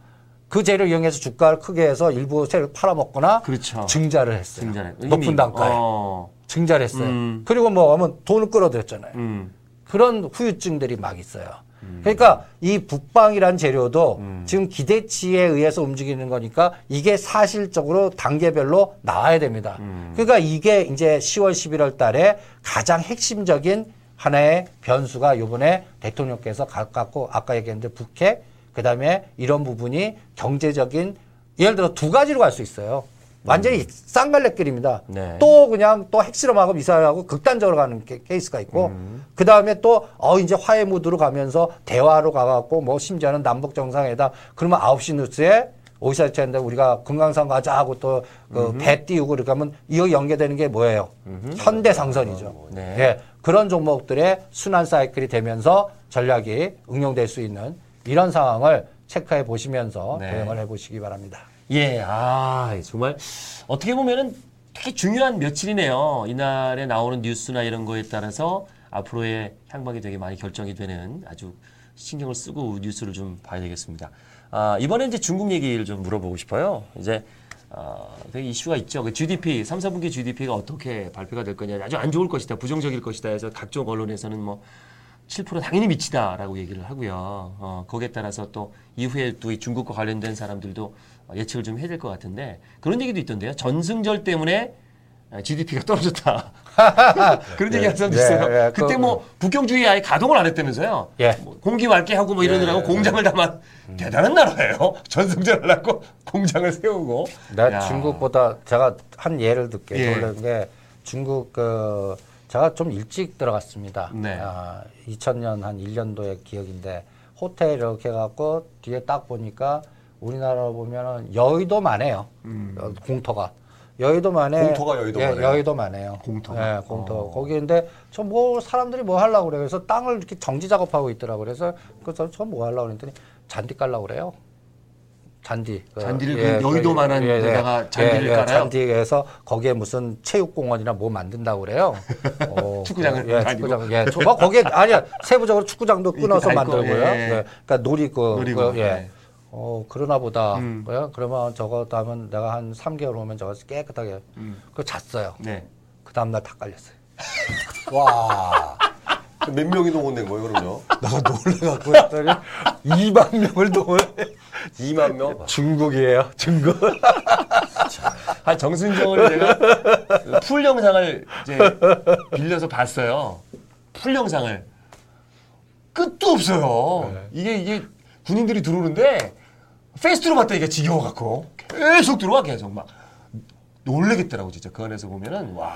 그 재를 이용해서 주가를 크게 해서 일부 세를 팔아먹거나 그렇죠. 증자를 했어요. 증자를. 높은 단가에 어. 증자를 했어요. 음. 그리고 뭐 하면 돈을 끌어들였잖아요. 음. 그런 후유증들이 막 있어요. 그러니까 이 북방이란 재료도 음. 지금 기대치에 의해서 움직이는 거니까 이게 사실적으로 단계별로 나와야 됩니다. 음. 그러니까 이게 이제 10월, 11월 달에 가장 핵심적인 하나의 변수가 요번에 대통령께서 가깝고 아까 얘기했는데 북핵 그다음에 이런 부분이 경제적인 예를 들어 두 가지로 갈 수 있어요. 완전히 쌍갈래길입니다. 네. 또 그냥 또 핵실험하고 미사일하고 극단적으로 가는 게- 케이스가 있고 그 다음에 또 어 이제 화해 무드로 가면서 대화로 가갖고 뭐 심지어는 남북 정상회담 그러면 9시 뉴스에 오이사 채인데 우리가 금강산 가자 하고 또그배 띄우고 그렇게 하면 이거 연계되는 게 뭐예요? 현대 상선이죠. 네. 예. 그런 종목들의 순환 사이클이 되면서 전략이 응용될 수 있는 이런 상황을 체크해 보시면서 네. 대응을 해 보시기 바랍니다. 예, 아, 정말 어떻게 보면은 되게 중요한 며칠이네요. 이날에 나오는 뉴스나 이런 거에 따라서 앞으로의 향방이 되게 많이 결정이 되는 아주 신경을 쓰고 뉴스를 좀 봐야 되겠습니다. 아, 이번에 이제 중국 얘기를 좀 물어보고 싶어요. 이제 아, 되게 이슈가 있죠. 그 GDP, 3, 4분기 GDP가 어떻게 발표가 될 거냐. 아주 안 좋을 것이다. 부정적일 것이다 해서 각종 언론에서는 뭐 7% 당연히 미치다라고 얘기를 하고요. 어, 거기에 따라서 또 이후에 또 이 중국과 관련된 사람들도 어, 예측을 좀 해야 될 것 같은데 그런 얘기도 있던데요. 전승절 때문에 GDP가 떨어졌다. *laughs* 그런 얘기 하는 사람도 예, 있어요. 예, 그때 그- 뭐 북경주의 아예 가동을 안 했다면서요. 예. 뭐 공기 맑게 하고 뭐 이러느라고 공장을 담아 대단한 나라예요. *laughs* 전승절 하려고 공장을 세우고. 나 야. 중국보다 제가 한 예를 들게 예. 놀란 게 중국 그 제가 좀 일찍 들어갔습니다. 네. 아, 2000년 한 1년도의 기억인데 호텔 이렇게 해갖고 뒤에 딱 보니까 우리나라 보면은 여의도만 해요. 어, 공터가. 여의도 만에 공터가 여의도만 예, 해요? 여의도만 해요. 공터가? 예, 공터. 어. 거기인데 저 뭐 사람들이 뭐 하려고 그래요. 그래서 땅을 이렇게 정지 작업하고 있더라고. 그래서 그래서 저뭐 하려고 그랬더니 잔디 깔라고 그래요. 잔디. 그, 잔디를 그 여의도만한 데다가 잔디를 깔아요? 잔디에서 거기에 무슨 체육공원이나 뭐 만든다고 그래요. *laughs* 어, 축구장을 예? 축구장. 예, 저- 뭐 거기에 아니야 세부적으로 축구장도 *laughs* 끊어서 만들고요. 예. 예. 그러니까 놀이 그, 놀이공, 그, 예. 예. 어 그러나 보다. 음. 그러면 저거 하면 내가 한 3개월 오면 저거 깨끗하게. 음. 그거 잤어요. 네. 그 다음날 다 깔렸어요. *laughs* 와. 몇 명이 동원된 거예요, 그럼요? 내가 *laughs* 놀래갖고 했더니 2만 명을 동원해. 2만 명? 중국이에요, 중국. *laughs* 한 정순정을 내가 그 full 영상을 이제 빌려서 봤어요. full 영상을 끝도 없어요. 이게 이게 군인들이 들어오는데 fast로 봤다 이게 지겨워 갖고 계속 들어와 계속 막 놀래겠더라고 진짜 그 안에서 보면은 와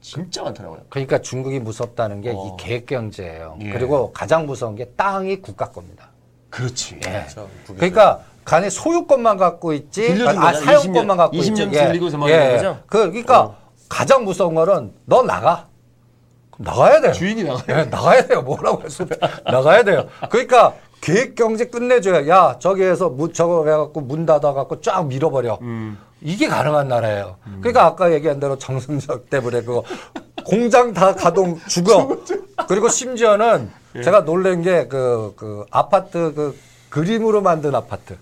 진짜 많더라고요. 그러니까 중국이 무섭다는 게 이 어. 계획 경제예요. 예. 그리고 가장 무서운 게 땅이 국가 겁니다. 그렇지. 예. 그렇죠. 그러니까 간에 소유권만 갖고 있지, 아. 사용권만 20년 갖고 20년 있지. 예. 빌리고서 뭐 이런 거죠? 그, 그러니까 가장 무서운 거는 너 나가. 나가야 돼요. 주인이 나가요. 예, 나가야 돼요. 뭐라고 할 수 없어. 나가야 돼요. 그러니까 계획 경제 끝내줘야. 야 저기에서 문 저거 해갖고 문 닫아갖고 쫙 밀어버려. 음. 이게 가능한 나라예요. 그러니까 아까 얘기한 대로 정승적 때문에 그 공장 다 가동 죽어. 그리고 심지어는 예. 제가 놀란 게 그그 아파트 그 그림으로 만든 아파트.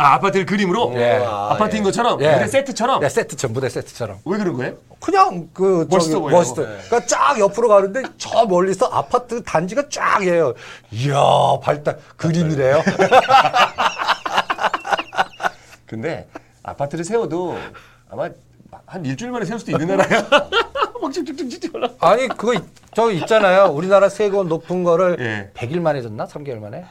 아 아파트를 그림으로 예. 아파트인 것처럼 예. 무대 세트처럼 네, 세트처럼 무대 세트처럼. 왜 그런 거예요? 그냥 그 멋있어 저기. 멋있어. 그러니까 쫙 옆으로 가는데 저 멀리서 아파트 단지가 쫙이에요. 이야 발달 그림이래요. *laughs* 근데 아파트를 세워도 아마 한 일주일 만에 세울 수도 있는 나라야. *laughs* 막 쭉쭉쭉쭉 올라. 아니 그거 있- 저 있잖아요. 우리나라 세고 높은 거를 예. 100일 만에 졌나? 3개월 만에?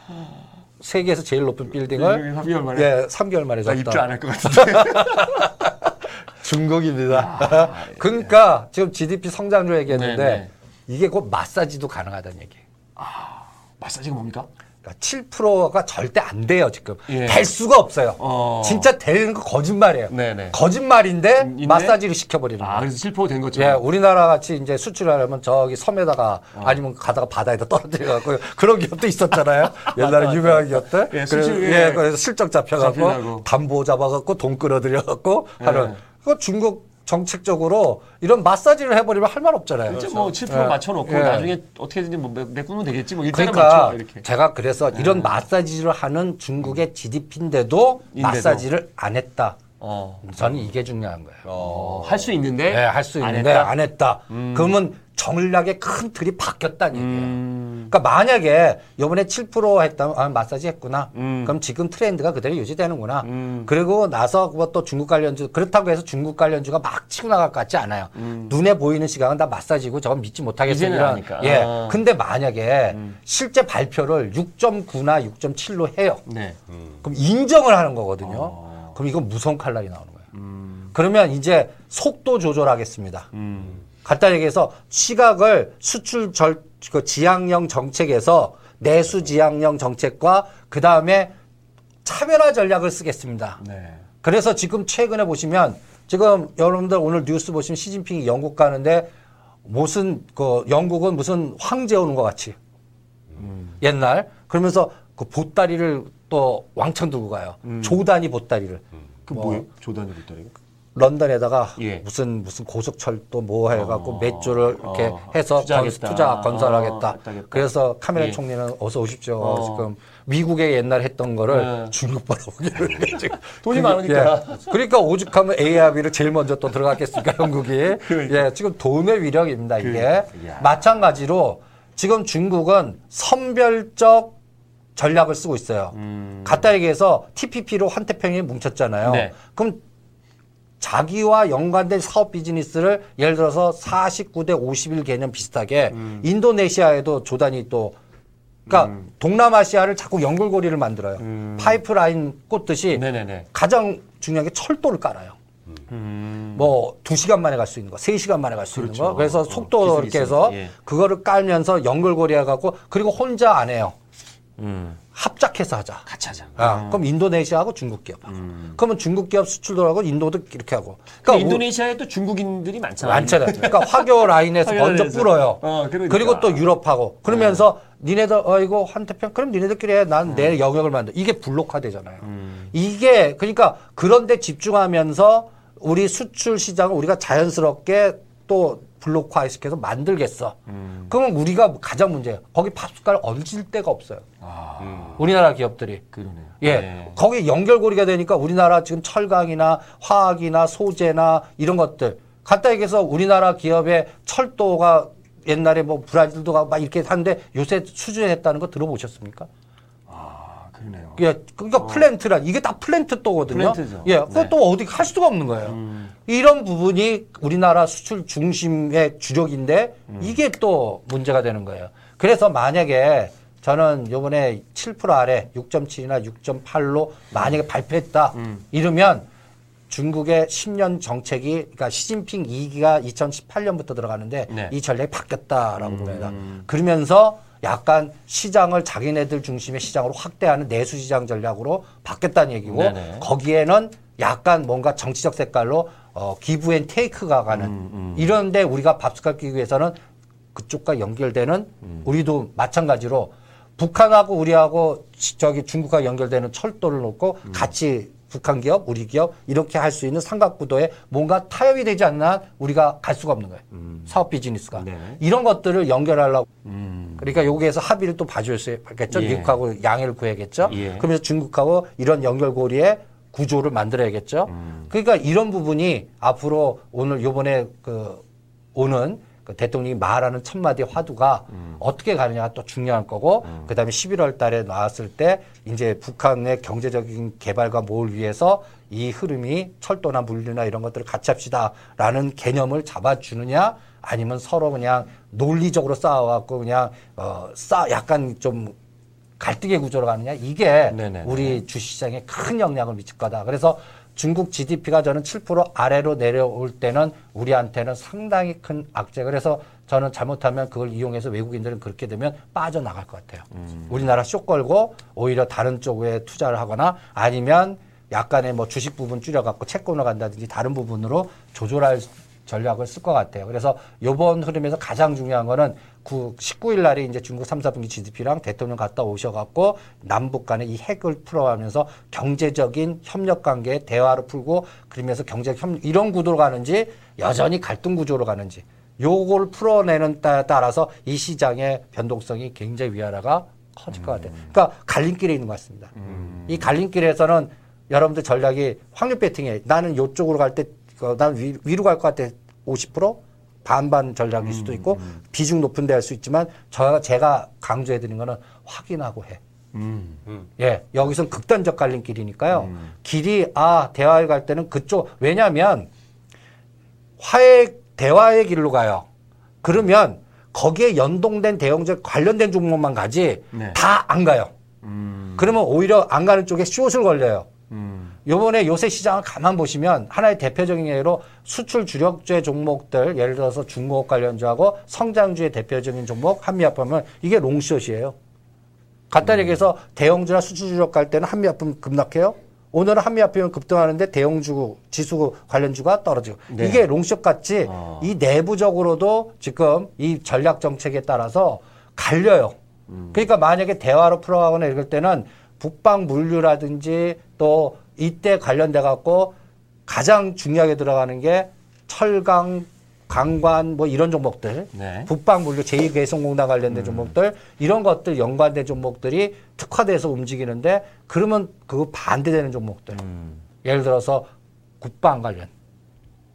세계에서 제일 높은 빌딩을 3개월 만에. 예, 3개월 만에 나 졌다. 입주 안 할 것 같은데. *laughs* 중국입니다. 그러니까 지금 GDP 성장률 얘기했는데 네, 네. 이게 곧 마사지도 가능하다는 얘기. 마사지가 뭡니까? 그러니까 7%가 절대 안 돼요 지금 예. 될 수가 없어요. 어. 진짜 되는 거 거짓말이에요. 네네. 거짓말인데 인데? 마사지를 시켜버리는 아 거예요. 그래서 실포된 예, 것처럼. 우리나라 같이 이제 수출하려면 저기 섬에다가 어. 아니면 가다가 바다에다 떨어뜨려갖고 그런 기업도 있었잖아요. *laughs* 옛날에 유명한 기업들. 예, 그래서, 예. 예, 그래서 실적 잡혀갖고 잡히려고. 담보 잡아갖고 돈 끌어들여갖고 예. 하는. 그 중국 정책적으로 이런 마사지를 해버리면 할 말 없잖아요. 진짜 뭐7% 예. 맞춰놓고 예. 나중에 어떻게든지 뭐 매- 메꾸면 되겠지 뭐 일단은 그러니까 맞춰 이렇게. 제가 그래서 이런 마사지를 하는 중국의 GDP인데도 인데도. 마사지를 안 했다. 어. 저는 이게 중요한 거예요. 어, 할 수 있는데 네, 할수안 있는데 했다? 안 했다. 그러면 전략의 큰 틀이 바뀌었다는 얘기예요. 음. 그러니까 만약에 이번에 7% 했다면 아, 마사지 했구나. 음. 그럼 지금 트렌드가 그대로 유지되는구나. 음. 그리고 나서 또 중국 관련주 그렇다고 해서 중국 관련주가 막 치고 나갈 것 같지 않아요. 눈에 보이는 시각은 다 마사지고 저건 믿지. 음. 아니까. 예. 아. 근데 만약에 실제 발표를 6.9나 6.7로 해요. 네. 그럼 인정을 하는 거거든요. 어. 그럼 이건 무서운 칼날이 나오는 거예요. 음. 그러면 이제 속도 조절하겠습니다. 음. 간단히 얘기해서 시각을 수출 절, 그 지향형 정책에서 내수 지향형 정책과 그 다음에 차별화 전략을 쓰겠습니다. 네. 그래서 지금 최근에 보시면 지금 여러분들 오늘 뉴스 보시면 시진핑이 영국 가는데 무슨 그 영국은 무슨 황제 오는 것 같이 옛날 그러면서 그 보따리를 또 왕창 들고 가요. 조단위 보따리를 그 뭐. 뭐예요? 조단이 붙다리가? 런던에다가 예. 무슨 무슨 고속철도 뭐 해갖고 어, 몇 조를 이렇게 어, 해서 투자하겠다. 건, 투자 건설하겠다. 어. 그래서 카메라 예. 총리는 어서 오십시오. 어. 지금 미국에 옛날 했던 거를 네. 중국 바라보기를 *laughs* 지금 돈이 많으니까. 예. 그러니까 오죽하면 ARB를 제일 먼저 또 들어갔겠습니까 영국이. *laughs* 그러니까. 예, 지금 돈의 위력입니다 이게. 그러니까. 이야. 마찬가지로 지금 중국은 선별적 전략을 쓰고 있어요. 음. 갖다 얘기해서 TPP로 환태평양이 뭉쳤잖아요. 네. 그럼 자기와 연관된 사업 비즈니스를 예를 들어서 49대 51 개념 비슷하게 음. 인도네시아에도 조단이 또 그러니까 동남아시아를 자꾸 연결고리를 만들어요. 파이프라인 꽂듯이 음. 네네네. 가장 중요한 게 철도를 깔아요. 음. 뭐두 시간 만에 갈 수 있는 거, 세 시간 만에 갈수 있는 그렇죠. 거. 그래서 어, 속도 기술이 이렇게 해서 예. 그거를 깔면서 연결고리 해갖고 그리고 혼자 안 해요. 음. 합작해서 하자. 같이 하자. 아, 그럼 인도네시아하고 중국 기업하고. 그러면 중국 기업 수출도 하고 인도도 이렇게 하고. 그 그러니까 인도네시아에 또 중국인들이 많잖아요. 많잖아요. 그러니까 화교 라인에서 먼저. 뿌려요. 어, 그러니까. 리고또 유럽하고. 그러면서 니네들 어 이거 환태평 그럼 니네들끼리 해. 난 내 영역을 만들. 이게 블록화되잖아요. 이게 그러니까 그런데 집중하면서 우리 수출 시장을 우리가 자연스럽게 또 블록화시켜서 만들겠어. 그러면 우리가 가장 문제예요. 거기 팝숟갈 얹을 데가 없어요. 아, 우리나라 기업들이. 그러네요. 예. 네. 거기 연결고리가 되니까 우리나라 지금 철강이나 화학이나 소재나 이런 것들. 갖다 얘기해서 우리나라 기업의 철도가 옛날에 뭐 브라질도 가고 막 이렇게 하는데 요새 수주했다는 거 들어보셨습니까? 아, 그러네요. 예, 그러니까 플랜트란 이게 다 플랜트 또거든요. 플랜트죠. 예, 네. 음. 또 어디 할 수가 없는 거예요. 이런 부분이 우리나라 수출 중심의 주력인데 음. 이게 또 문제가 되는 거예요. 그래서 만약에 저는 요번에 7% 아래 6.7이나 6.8로 만약에 발표했다 음. 이러면 중국의 10년 정책이 그러니까 시진핑 2기가 2018년부터 들어가는데 네. 이 전략이 바뀌었다라고 음. 봅니다. 그러면서 약간 시장을 자기네들 중심의 시장으로 확대하는 내수 시장 전략으로 바뀌었다는 얘기고 네네. 거기에는 약간 뭔가 정치적 색깔로 어, give and take가 가는 음, 이런데 우리가 밥숟갈 끼기 위해서는 그쪽과 연결되는 음. 우리도 마찬가지로 북한하고 우리하고 지- 저기 중국과 연결되는 철도를 놓고 음. 같이 북한 기업, 우리 기업 이렇게 할 수 있는 삼각구도에 뭔가 타협이 되지 않나 우리가 갈 수가 없는 거예요. 사업 비즈니스가 음. 네. 이런 것들을 연결하려고 음. 그러니까 여기에서 합의를 또 봐줘야겠죠. 예. 미국하고 양해를 구해야겠죠. 예. 그러면서 중국하고 이런 연결고리의 구조를 만들어야겠죠. 음. 그러니까 이런 부분이 앞으로 오늘 요번에 그 오는 그 대통령이 말하는 첫 마디 화두가 음. 어떻게 가느냐가 또 중요한 거고 그다음에 11월 달에 나왔을 때 이제 북한의 경제적인 개발과 뭘 위해서 이 흐름이 철도나 물류나 이런 것들을 같이 합시다라는 개념을 잡아주느냐 아니면 서로 그냥 논리적으로 싸워갖고 그냥 어싸 약간 좀 갈등의 구조로 가느냐 이게 네네네. 우리 주시장에 큰 영향을 미칠 거다. 그래서 중국 GDP가 저는 7% 아래로 내려올 때는 우리한테는 상당히 큰 악재. 그래서 저는 잘못하면 그걸 이용해서 외국인들은 그렇게 되면 빠져나갈 것 같아요. 우리나라 쇼 걸고 오히려 다른 쪽에 투자를 하거나 아니면 약간의 뭐 주식 부분 줄여갖고 채권을 간다든지 다른 부분으로 조절할 전략을 쓸 것 같아요. 그래서 요번 흐름에서 가장 중요한 거는 9, 19일 날에 이제 중국 3, 4분기 GDP랑 대통령 갔다 오셔갖고 남북 간의 이 핵을 풀어가면서 경제적인 협력 관계 대화를 풀고 그러면서 경제 협 이런 구도로 가는지 여전히 갈등 구조로 가는지 요걸 풀어내는 따, 따라서 이 시장의 변동성이 굉장히 위아래가 커질 것 같아요. 그러니까 갈림길에 있는 것 같습니다. 이 갈림길에서는 여러분들 전략이 확률 배팅에 나는 요쪽으로 갈 때, 어, 난 위, 위로 갈 것 같아 50% 반반 전략일 수도 있고 비중 높은 데 할 수 있지만 저 제가 강조해 드린 거는 확인하고 해. 음. 예, 여기선 극단적 갈림길이니까요. 길이 아 대화에 갈 때는 그쪽 왜냐하면 화해 대화의 길로 가요. 그러면 거기에 연동된 대형적 관련된 종목만 가지 네. 다 안 가요. 음. 그러면 오히려 안 가는 쪽에 숏을 걸려요. 음. 요번에 요새 시장을 가만 보시면 하나의 대표적인 예로 수출 주력주의 종목들 예를 들어서 중공업 관련주하고 성장주의 대표적인 종목 한미합하면 이게 롱숏이에요. 간단히 얘기해서 대형주나 수출 주력 갈 때는 한미합품 급락해요. 오늘은 한미합품은 급등하는데 대형주 지수 관련주가 떨어지고 네. 이게 롱숏 같이 어. 이 내부적으로도 지금 이 전략 정책에 따라서 갈려요. 그러니까 만약에 대화로 풀어가거나 이럴 때는 북방 물류라든지 또 이때 관련돼 갖고 가장 중요하게 들어가는 게 철강, 강관 뭐 이런 종목들, 네. 북방 물류 제2개성공단 관련된 종목들 이런 것들 연관된 종목들이 특화돼서 움직이는데 그러면 그 반대되는 종목들 음. 예를 들어서 국방 관련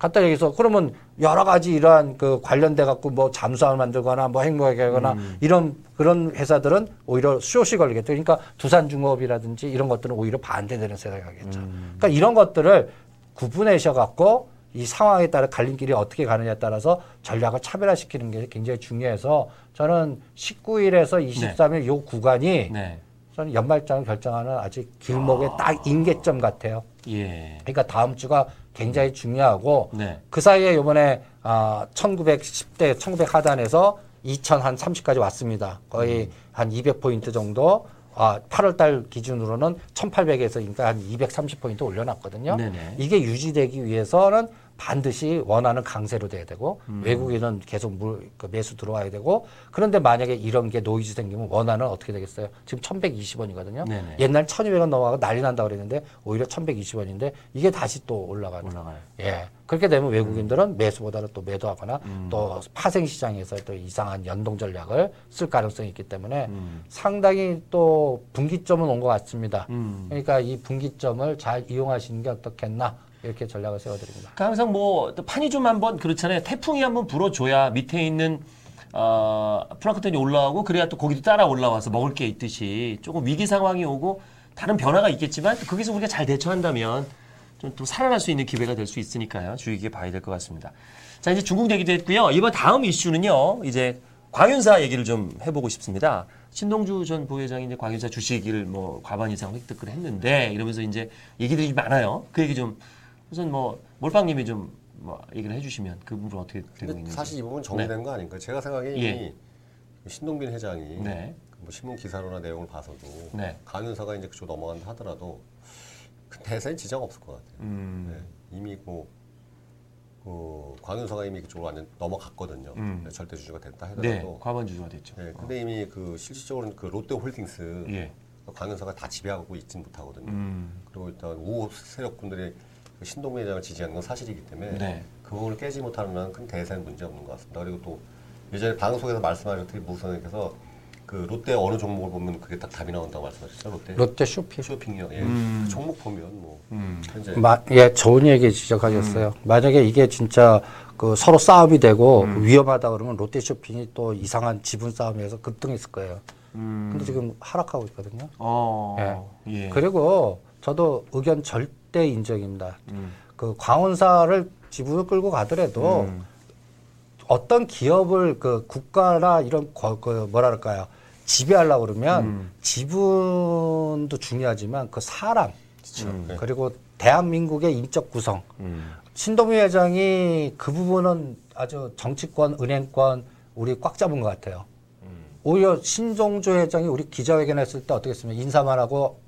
간단히 얘기해서 그러면 여러 가지 이러한 그 관련돼 갖고 뭐 잠수함을 만들거나 뭐 핵무기 하거나 이런 그런 회사들은 오히려 숏이 걸리겠죠. 그러니까 두산중업이라든지 이런 것들은 오히려 반대되는 세상이 가겠죠. 그러니까 이런 것들을 구분해셔 갖고 이 상황에 따라 갈림길이 어떻게 가느냐에 따라서 전략을 차별화시키는 게 굉장히 중요해서 저는 19일에서 23일 요 구간이 네. 저는 연말장을 결정하는 아직 길목의 딱 인계점 같아요. 예. 그러니까 다음 주가 굉장히 중요하고 네. 그 사이에 요번에 아 1910대 1900 하단에서 2000한 30까지 왔습니다. 거의 한 200포인트 정도 아 8월 달 기준으로는 1800에서 그러니까 한 230포인트 올려놨거든요. 네네. 이게 유지되기 위해서는 반드시 원화는 강세로 돼야 되고 외국인은 계속 물, 그 매수 들어와야 되고 그런데 만약에 이런 게 노이즈 생기면 원화는 어떻게 되겠어요? 지금 1120원이거든요. 네네. 옛날 1200원 넘어가고 난리 난다고 그랬는데 오히려 1120원인데 이게 다시 또 올라가는 올라가요. 예. 그렇게 되면 외국인들은 매수보다는 또 매도하거나 음. 또 파생 시장에서 또 이상한 연동 전략을 쓸 가능성이 있기 때문에 음. 상당히 또 분기점은 온 것 같습니다. 음. 그러니까 이 분기점을 잘 이용하시는 게 어떻겠나 이렇게 전략을 세워드립니다. 그러니까 항상 뭐또 판이 좀 한번 그렇잖아요. 태풍이 한번 불어줘야 밑에 있는 어, 플랑크톤이 올라오고 그래야 또 거기도 따라 올라와서 먹을 게 있듯이 조금 위기 상황이 오고 다른 변화가 있겠지만 또 거기서 우리가 잘 대처한다면 좀 또 살아날 수 있는 기회가 될 수 있으니까요. 주의 깊게 봐야 될 것 같습니다. 자, 이제 중국 얘기도 했고요. 이번 다음 이슈는요. 이제 광윤사 얘기를 좀 해보고 싶습니다. 신동주 전 부회장이 이제 광윤사 주식을 뭐 과반 이상 획득을 했는데 이러면서 이제 얘기들이 많아요. 그 얘기 좀 우선 뭐 몰빵님이 좀 뭐 얘기를 해주시면 그 부분 어떻게 되고 있는지. 사실 이 부분 정리된 거 아닌가? 제가 생각에 예. 이미 신동빈 회장이 네. 뭐 신문 기사로나 내용을 봐서도 네. 강윤사가 이제 그쪽 넘어간다 하더라도 그 대세에 지장 없을 것 같아요. 음. 네. 이미 뭐 그, 광윤사가 이미 그쪽으로 완전 넘어갔거든요. 음. 절대 주주가 됐다 네. 하더라도. 과반 주주가 됐죠. 네. 근데 이미 그 실질적으로는 그 롯데홀딩스 예. 광윤사가 다 지배하고 있진 못하거든요. 음. 그리고 일단 우호 세력분들이 그 신동빈 회장을 지지하는 건 사실이기 때문에 네. 그 부분을 깨지 못하는 한큰 대세는 문제 없는 것 같습니다. 그리고 또 예전에 방송에서 말씀하셨듯이 무선님께서 그 롯데 어느 종목을 보면 그게 딱 답이 나온다고 말씀하셨죠. 롯데 롯데 쇼핑. 쇼핑이요. 예. 음. 그 종목 보면 뭐 현재 마, 예, 좋은 얘기 지적하셨어요. 만약에 이게 진짜 그 서로 싸움이 되고 위험하다 그러면 롯데 쇼핑이 또 이상한 지분 싸움에서 급등했을 거예요. 음. 근데 지금 하락하고 있거든요. 어. 예. 그리고 저도 의견 절 대 인정입니다. 음. 그 광원사를 지분을 끌고 가더라도 음. 어떤 기업을 그 국가나 이런 거, 그 뭐랄까요 지배하려고 그러면 음. 지분도 중요하지만 그 사람 그렇죠. 네. 그리고 대한민국의 인적 구성 음. 신동희 회장이 그 부분은 아주 정치권, 은행권 우리 꽉 잡은 것 같아요. 오히려 신종주 회장이 우리 기자회견했을 때 어떻게 했으면 인사만 하고 사-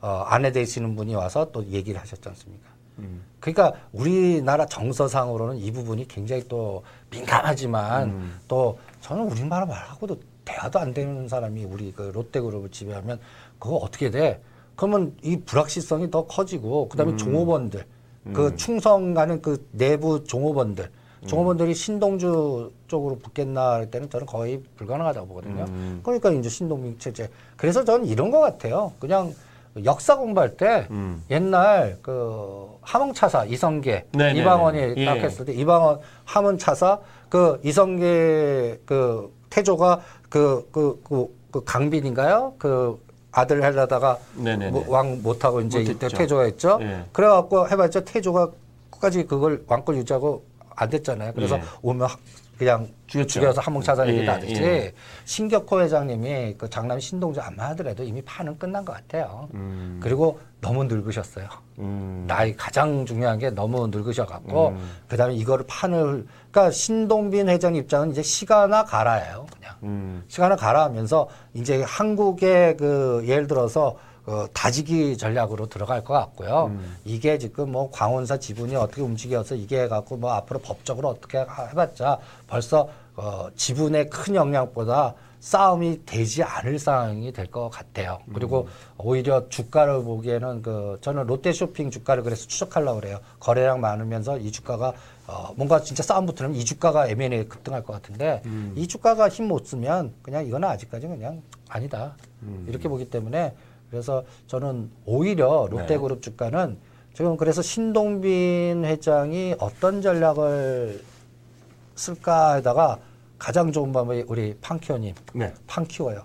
어, 안에 되시는 분이 와서 또 얘기를 하셨지 않습니까? 음. 그러니까 우리나라 정서상으로는 이 부분이 굉장히 또 민감하지만 음. 또 저는 우리나라 말하고도 대화도 안 되는 사람이 우리 그 롯데그룹을 지배하면 그거 어떻게 돼? 그러면 이 불확실성이 더 커지고 그다음에 종업원들 그 충성가는 그 내부 종업원들 종업원들이 신동주 쪽으로 붙겠나 할 때는 저는 거의 불가능하다고 보거든요. 음. 그러니까 이제 신동민 체제. 그래서 저는 이런 것 같아요. 그냥 역사 공부할 때 음. 옛날 그 함흥차사 이성계 네네네. 이방원이 예. 딱 했을 때 이방원 함흥차사 그 이성계 그 태조가 그 그 그 그 강빈인가요? 그 아들 하려다가. 뭐 왕 못하고 이제 못했죠. 이때 태조가 했죠. 예. 그래갖고 해봤자 태조가 끝까지 그걸 왕권 유지하고 안 됐잖아요. 그래서 예. 오면 하- 그냥 죽였죠. 죽여서 함흥차사 얘기 예, 나듯이 예. 신격호 회장님이 그 장남 신동주 안 하더라도 이미 판은 끝난 것 같아요. 음. 그리고 너무 늙으셨어요. 음. 나이 가장 중요한 게 너무 늙으셔갖고 음. 그다음에 이거를 판을 그러니까 신동빈 회장 입장은 이제 시가나 가라예요. 그냥 음. 시간을 가라 하면서 이제 한국의 그 예를 들어서 어, 다지기 전략으로 들어갈 것 같고요. 음. 이게 지금 뭐 광원사 지분이 어떻게 움직여서 이게 해갖고 뭐 앞으로 법적으로 어떻게 하- 해봤자 벌써 어, 지분의 큰 영향보다 싸움이 되지 않을 상황이 될 것 같아요. 그리고 오히려 주가를 보기에는 그 저는 롯데 쇼핑 주가를 그래서 추적하려고 그래요. 거래량 많으면서 이 주가가 어, 뭔가 진짜 싸움 붙으면 이 주가가 M&A 급등할 것 같은데 이 주가가 힘 못 쓰면 그냥 이거는 아직까지 그냥 아니다. 이렇게 보기 때문에 그래서 저는 오히려 롯데그룹 주가는 지금 그래서 신동빈 회장이 어떤 전략을 쓸까 하다가 가장 좋은 방법이 우리 팡키오님 네. 팡 키워요.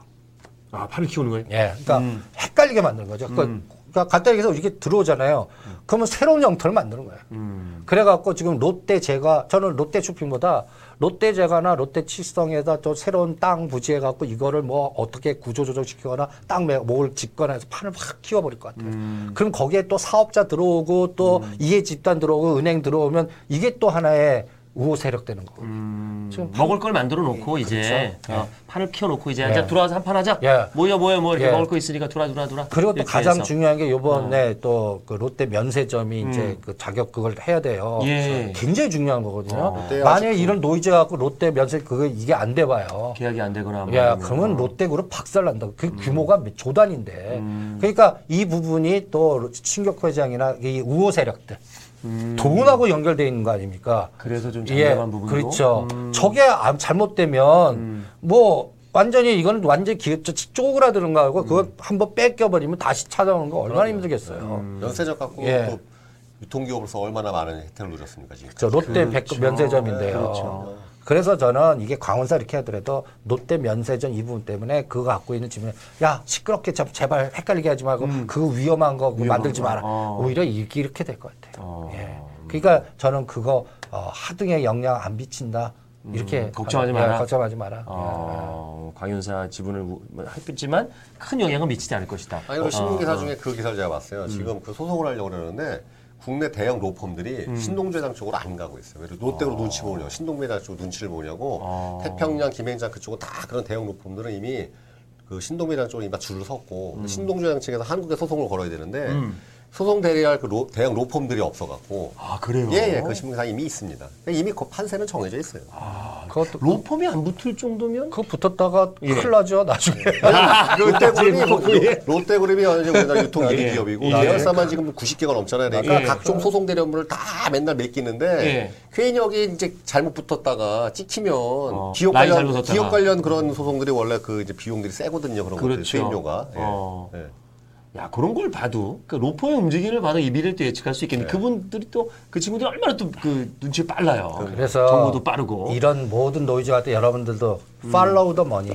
아, 팔을 키우는 거예요? 예, 그러니까 음. 헷갈리게 만드는 거죠. 그러니까, 그러니까 간단히 얘기해서 이렇게 들어오잖아요. 그러면 새로운 형태를 만드는 거예요. 음. 그래갖고 지금 롯데 제가 저는 롯데 쇼핑보다 롯데 제가나 롯데 칠성에다 또 새로운 땅 부지해 갖고 이거를 뭐 어떻게 구조조정 시키거나 땅 매- 뭘 짓거나 해서 판을 확 키워버릴 것 같아요. 그럼 거기에 또 사업자 들어오고 또 이해 집단 들어오고 은행 들어오면 이게 또 하나의 우호 세력 되는 거고. 음, 지금 먹을 걸 만들어 놓고 이제 그렇죠. 어, 판을 키워 놓고 이제 예. 이제 들어와서 한 판 하자. 예. 모여 모여 뭐 이렇게 예. 먹을 거 있으니까 돌아 돌아 돌아. 그리고 또 가장 해서. 중요한 게 요번에 또그 롯데 면세점이 음. 이제 그 자격 그걸 해야 돼요. 예. 굉장히 중요한 거거든요. 어. 만약에 이런 노이즈 갖고 롯데 면세 그거 이게 안 돼 봐요. 계약이 안 되거나 뭐 야, 이러면. 그러면 롯데 그룹 박살 난다. 그 규모가 몇 조 단위인데. 음. 그러니까 이 부분이 또 신격호 회장이나 이 우호 세력들 음. 돈하고 연결돼 있는 거 아닙니까? 그래서 좀 예, 잠잠한 부분도. 그렇죠. 음. 저게 아- 잘못되면 음. 뭐 완전히 이건 완전히 기업 쪼그라드는 거하고 음. 그거 한번 뺏겨버리면 다시 찾아오는 거 얼마나 힘들겠어요. 연세적 갖고 예. 또 유통기업으로서 얼마나 많은 혜택을 누렸습니까 지금? 저 롯데 그렇죠. 백 면세점인데요. 그렇죠. 그래서 저는 이게 광원사 이렇게 하더라도 롯데 면세점 이 부분 때문에 그거 갖고 있는 질문에 야 시끄럽게 참 제발 헷갈리게 하지 말고 그거 위험한 거 그거 만들지 거. 마라. 어. 오히려 이렇게 이렇게 될 것 같아요. 어. 예. 그러니까 저는 그거 어, 하등에 영향 안 미친다. 이렇게 음, 걱정하지 예, 마라. 걱정하지 마라. 어, 광윤사 지분을 뭐 했지만 큰 영향은 미치지 않을 것이다. 아니, 그 신문 기사 중에 그 기사를 제가 봤어요. 음. 지금 그 소송을 하려고 그러는데 국내 대형 로펌들이 음. 신동주회장 쪽으로 안 가고 있어요. 왜냐면 롯데로 눈치 보느냐고, 신동주회장 쪽 눈치를 보냐고, 아. 태평양, 김행장 그쪽은 다 그런 대형 로펌들은 이미 그 신동주회장 쪽으로 이미 줄을 섰고, 음. 신동주회장 측에서 한국에 소송을 걸어야 되는데, 소송 대리할 그 로- 대형 로펌들이 없어갖고, 아 그래요? 예, 예, 그 신문 기사 이미 있습니다. 이미 그 판세는 정해져 있어요. 그것도 로펌이 안 붙을 정도면 그거 붙었다가 예. 큰일 나죠 나중에. *laughs* 롯데그룹이 뭐, *laughs* 롯데그룹이 어느 정도 우리나라 유통 1위 예. 기업이고 예. 계열사만 지금 90개가 넘잖아요. 그러니까 예. 각종 소송 대리 업무를 다 맨날 맡기는데 예. 괜히 여기 이제 잘못 붙었다가 찍히면 기업 라인 관련. 기업 관련 그런 소송들이 원래 그 이제 비용들이 세거든요. 그런 것들 그렇죠. 수임료가. 예. 어. 예. 야 그런 걸 봐도 그 로퍼의 움직임을 봐도 이 미래를 또 예측할 수 있겠네. 그분들이 또 그 친구들이 얼마나 또 그 눈치 빨라요. 그래서 정보도 빠르고 이런 모든 노이즈 할때 여러분들도 follow the money.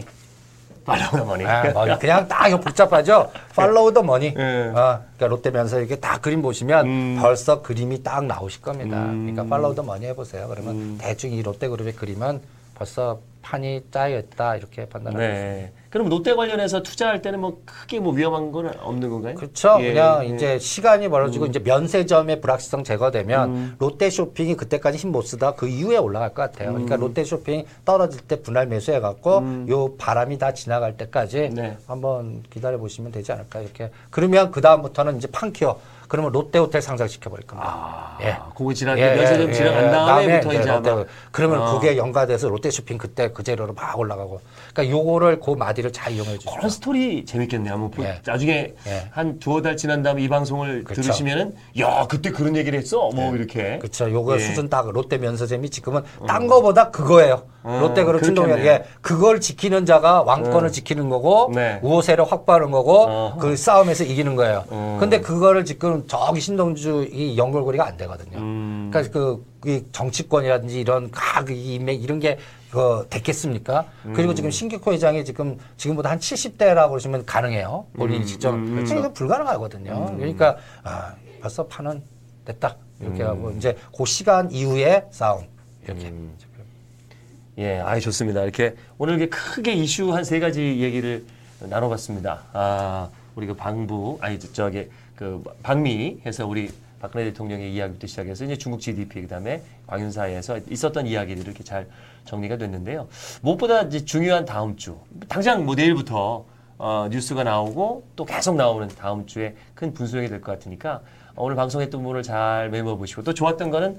money. 아, money. 그냥 딱 이거 복잡하죠. follow the money. 예. 아, 그러니까 롯데면세 이렇게 딱 그림 보시면 음. 벌써 그림이 딱 나오실 겁니다. 그러니까 follow the money 해보세요. 그러면 대충 이 롯데그룹의 그림은 벌써 판이 짜여 있다 이렇게 판단하고 있습니다. 네. 그럼 롯데 관련해서 투자할 때는 뭐 크게 뭐 위험한 건 없는 건가요? 그렇죠. 예, 그냥 예. 이제 시간이 멀어지고 이제 면세점의 불확실성 제거되면 음. 롯데 쇼핑이 그때까지 힘 못 쓰다 그 이후에 올라갈 것 같아요. 그러니까 음. 롯데 쇼핑 떨어질 때 분할 매수해 갖고 요 바람이 다 지나갈 때까지 네. 한번 기다려 보시면 되지 않을까 이렇게. 그러면 그 다음부터는 이제 판키어. 그러면 롯데 호텔 상장시켜 버릴 겁니다. 아, 예. 그거 지난 예, 면세점 예, 지나간 예. 다음에부터 이제 롯데 아마 그러면 어. 그게 연가돼서 롯데 쇼핑 그때 그 재료로 막 올라가고. 그러니까 요거를 그 마디를 잘 이용해 주시죠. 그런 스토리 재밌겠네요. 한번 보- 예. 나중에 예. 한 두어 달 지난 다음에 이 방송을 그쵸. 들으시면은 야 그때 그런 얘기를 했어. 뭐 이렇게. 그렇죠. 요거 예. 수준 딱 롯데 면세점이 지금은 딴 거보다 그거예요. 어, 롯데그룹 그렇겠네요. 충동에게 그걸 지키는 자가 왕권을 지키는 거고 네. 우호세를 확보하는 거고 어허. 그 싸움에서 이기는 거예요. 어. 근데 그거를 지금 저기 신동주 이 연결고리가 안 되거든요. 음. 그러니까 그, 이 정치권이라든지 이런 각 인맥 이런 게 그, 됐겠습니까? 음. 그리고 지금 신격호 회장이 지금 지금보다 한 70대라고 그러시면 가능해요. 본인이 직접. 음, 그러니까 불가능하거든요. 그러니까 아, 벌써 판은 됐다. 이렇게 음. 하고 이제 그 시간 이후에 싸움 이렇게. 예, 아이 좋습니다. 이렇게 오늘 이렇게 크게 이슈 한 세 가지 얘기를 나눠봤습니다. 아, 우리 그 방부, 아니 저- 저기 그 방미 해서 우리 박근혜 대통령의 이야기부터 시작해서 이제 중국 GDP 그다음에 광윤사에서 있었던 이야기들이 이렇게 잘 정리가 됐는데요. 무엇보다 이제 중요한 다음 주, 당장 뭐 내일부터 어, 뉴스가 나오고 또 계속 나오는 다음 주에 큰 분수령이 될 것 같으니까 어, 오늘 방송했던 부분을 잘 메모 보시고 또 좋았던 거는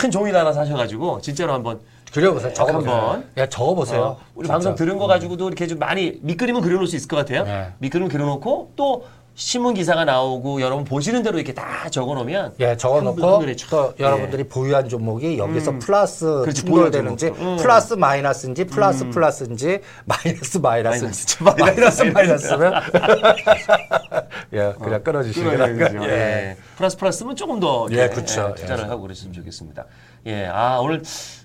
큰 종이 하나 사셔가지고 진짜로 한번 그려보세요. 적어보세요. 한번. 야, 적어보세요. 어, 우리 진짜. 방송 들은 거 가지고도 이렇게 좀 많이 밑그림은 그려놓을 수 있을 것 같아요. 네. 밑그림 그려놓고 또 신문 기사가 나오고 여러분 보시는 대로 이렇게 다 적어놓으면 예, 한 적어놓고 또 예. 여러분들이 보유한 종목이 여기서 플러스 그렇지, 충돌되는지. 음. 플러스 마이너스인지 플러스 플러스인지 마이너스 마이너스인지 마이너스, 마이너스 마이너스면 *laughs* 예, 그냥 끊어주시면 그러죠. 예. 예. 플러스 플러스면 조금 더 예, 이렇게, 그쵸. 예, 투자를 하고 그랬으면 좋겠습니다. 예, 아 오늘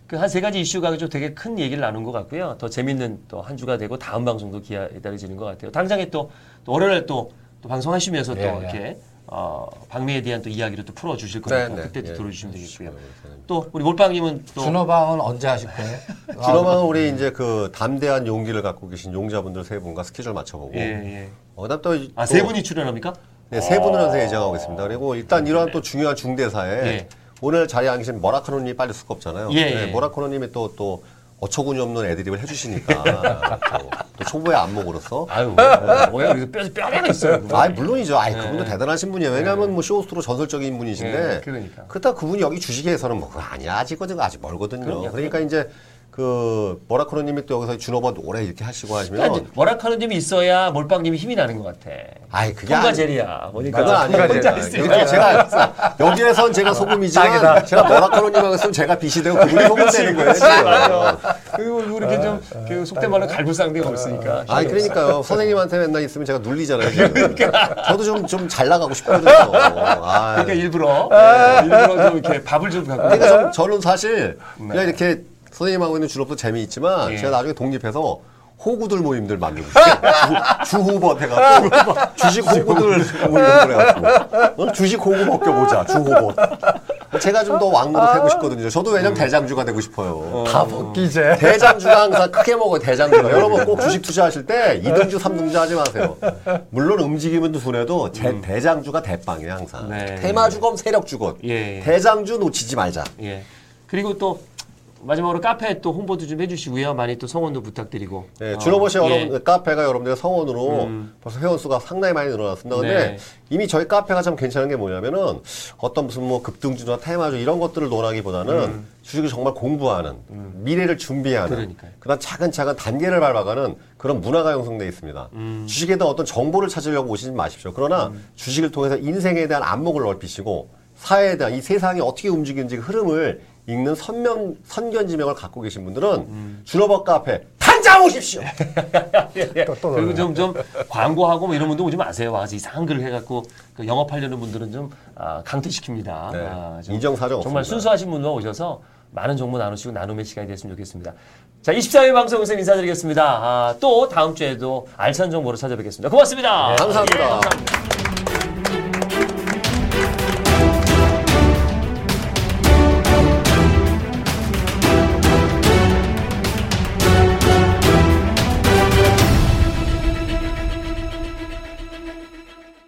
그 한 세 가지 이슈가 좀 되게 큰 얘기를 나눈 것 같고요. 더 재밌는 또 한 주가 되고 다음 방송도 기다려지는 것 같아요. 당장에 또, 또 월요일 또, 또 방송하시면서 또 예, 예. 이렇게 어, 방미에 대한 또 이야기를 또 풀어주실 네, 거니까 네. 그때 또 예. 들어주시면 되겠고요. 주시고요. 또 우리 몰빵님은 또 준호방은 언제 하실 거예요? *laughs* 준호방은 우리 이제 그 담대한 용기를 갖고 계신 용자분들 세 분과 스케줄 맞춰보고. 예, 예. 어, 그다음 또. 아, 또- 세 분이 출연합니까? 네, 세 분을 현재 예정하고 있습니다. 그리고 일단 이러한 또 중요한 중대사에 예. 오늘 자리에 앉으신 모라카노님이 빨리 수가 없잖아요. 예, 네, 예. 모라카노님이 또, 또 어처구니 없는 애드립을 해주시니까 또, 또 초보의 안목으로서 아유, 뭐야, 뭐야, 여기서 뼈, 뼈대가 있어요. 아 물론이죠. 아 그분도 대단하신 분이에요. 왜냐하면 뭐 쇼호스트로 전설적인 분이신데. 예, 그러니까. 그렇다 그분이 여기 주식회에서는 뭐 그거 아니야. 아직 거든 아직 멀거든요. 그러니까 이제 그 모라카노님이 또 여기서 준호번 오래 이렇게 하시고 하시면. 그러니까 이제 뭐라카노님이 있어야 몰빵님이 힘이 나는 것 같아. 아이 그게 통과 젤이야. 보니까 그건 아니에요. 이렇게 제가 여기에선 제가 소금이지만. 제가 모라카노님하고 있으면 제가 빛이 되고 그분이 소금 되는 거예요. 지금. 맞아. 그리고 이렇게 좀, 그 속된 말로 갈굴 상대가 없으니까. 아니 그러니까요. *laughs* 선생님한테 맨날 있으면 제가 눌리잖아요. 그러니까. 저도 좀 좀 잘 나가고 싶거든요. 아, 그러니까 일부러, 네, 일부러 좀 이렇게 밥을 좀 갖고. 그러니까 저, 저는 사실 그냥 이렇게 선생님하고 있는 준업도 재미있지만 예. 제가 나중에 독립해서 호구들 모임들 만들고 싶어요. 주, 주호벗 해가지고 *laughs* 주식 호구들 모임을 해가지고 어? 주식 호구 벗겨보자 주호벗. 제가 좀 더 왕노릇 하고 싶거든요. 저도 왜냐면 대장주가 되고 싶어요. 다 벗기제. 대장주가 항상 크게 먹어요, 대장주가. 여러분 꼭 주식 투자하실 때 2등주, 3등주 하지 마세요. 물론 움직이면 손해도 제 대장주가 대빵이에요, 항상. 네. 테마주건, 세력주건. 예. 대장주 놓치지 말자. 예. 그리고 또 마지막으로 카페 또 홍보도 좀 해주시고요. 많이 또 성원도 부탁드리고. 네, 어, 준호버시 예. 여러분 카페가 여러분들 성원으로 벌써 회원 수가 상당히 많이 늘어났습니다. 근데 네. 이미 저희 카페가 참 괜찮은 게 뭐냐면은 어떤 무슨 뭐 급등주나 테마주 이런 것들을 논하기보다는 주식을 정말 공부하는 미래를 준비하는 음. 그러니까요. 그다음 차근차근 단계를 밟아가는 그런 문화가 형성돼 있습니다. 음. 주식에 대한 어떤 정보를 찾으려고 오시지 마십시오. 그러나 주식을 통해서 인생에 대한 안목을 넓히시고 사회에 대한 이 세상이 어떻게 움직이는지 그 흐름을 읽는 선명 선견 지명을 갖고 계신 분들은 음. 준호버 카페 단장 오십시오. *laughs* 또, 또 그리고 좀, 좀 광고하고 뭐 이런 분도 오지 마세요. 와서 이상한 글을 해갖고 그 영업하려는 분들은 좀 아, 강퇴시킵니다. 네. 아, 좀 인정사정 정말 없습니다. 순수하신 분만 오셔서 많은 정보 나누시고 나눔의 시간이 됐으면 좋겠습니다. 자, 24회 방송 여기서 인사드리겠습니다. 아, 또 다음 주에도 알찬 정보로 찾아뵙겠습니다. 고맙습니다. 감사합니다. 예, 감사합니다.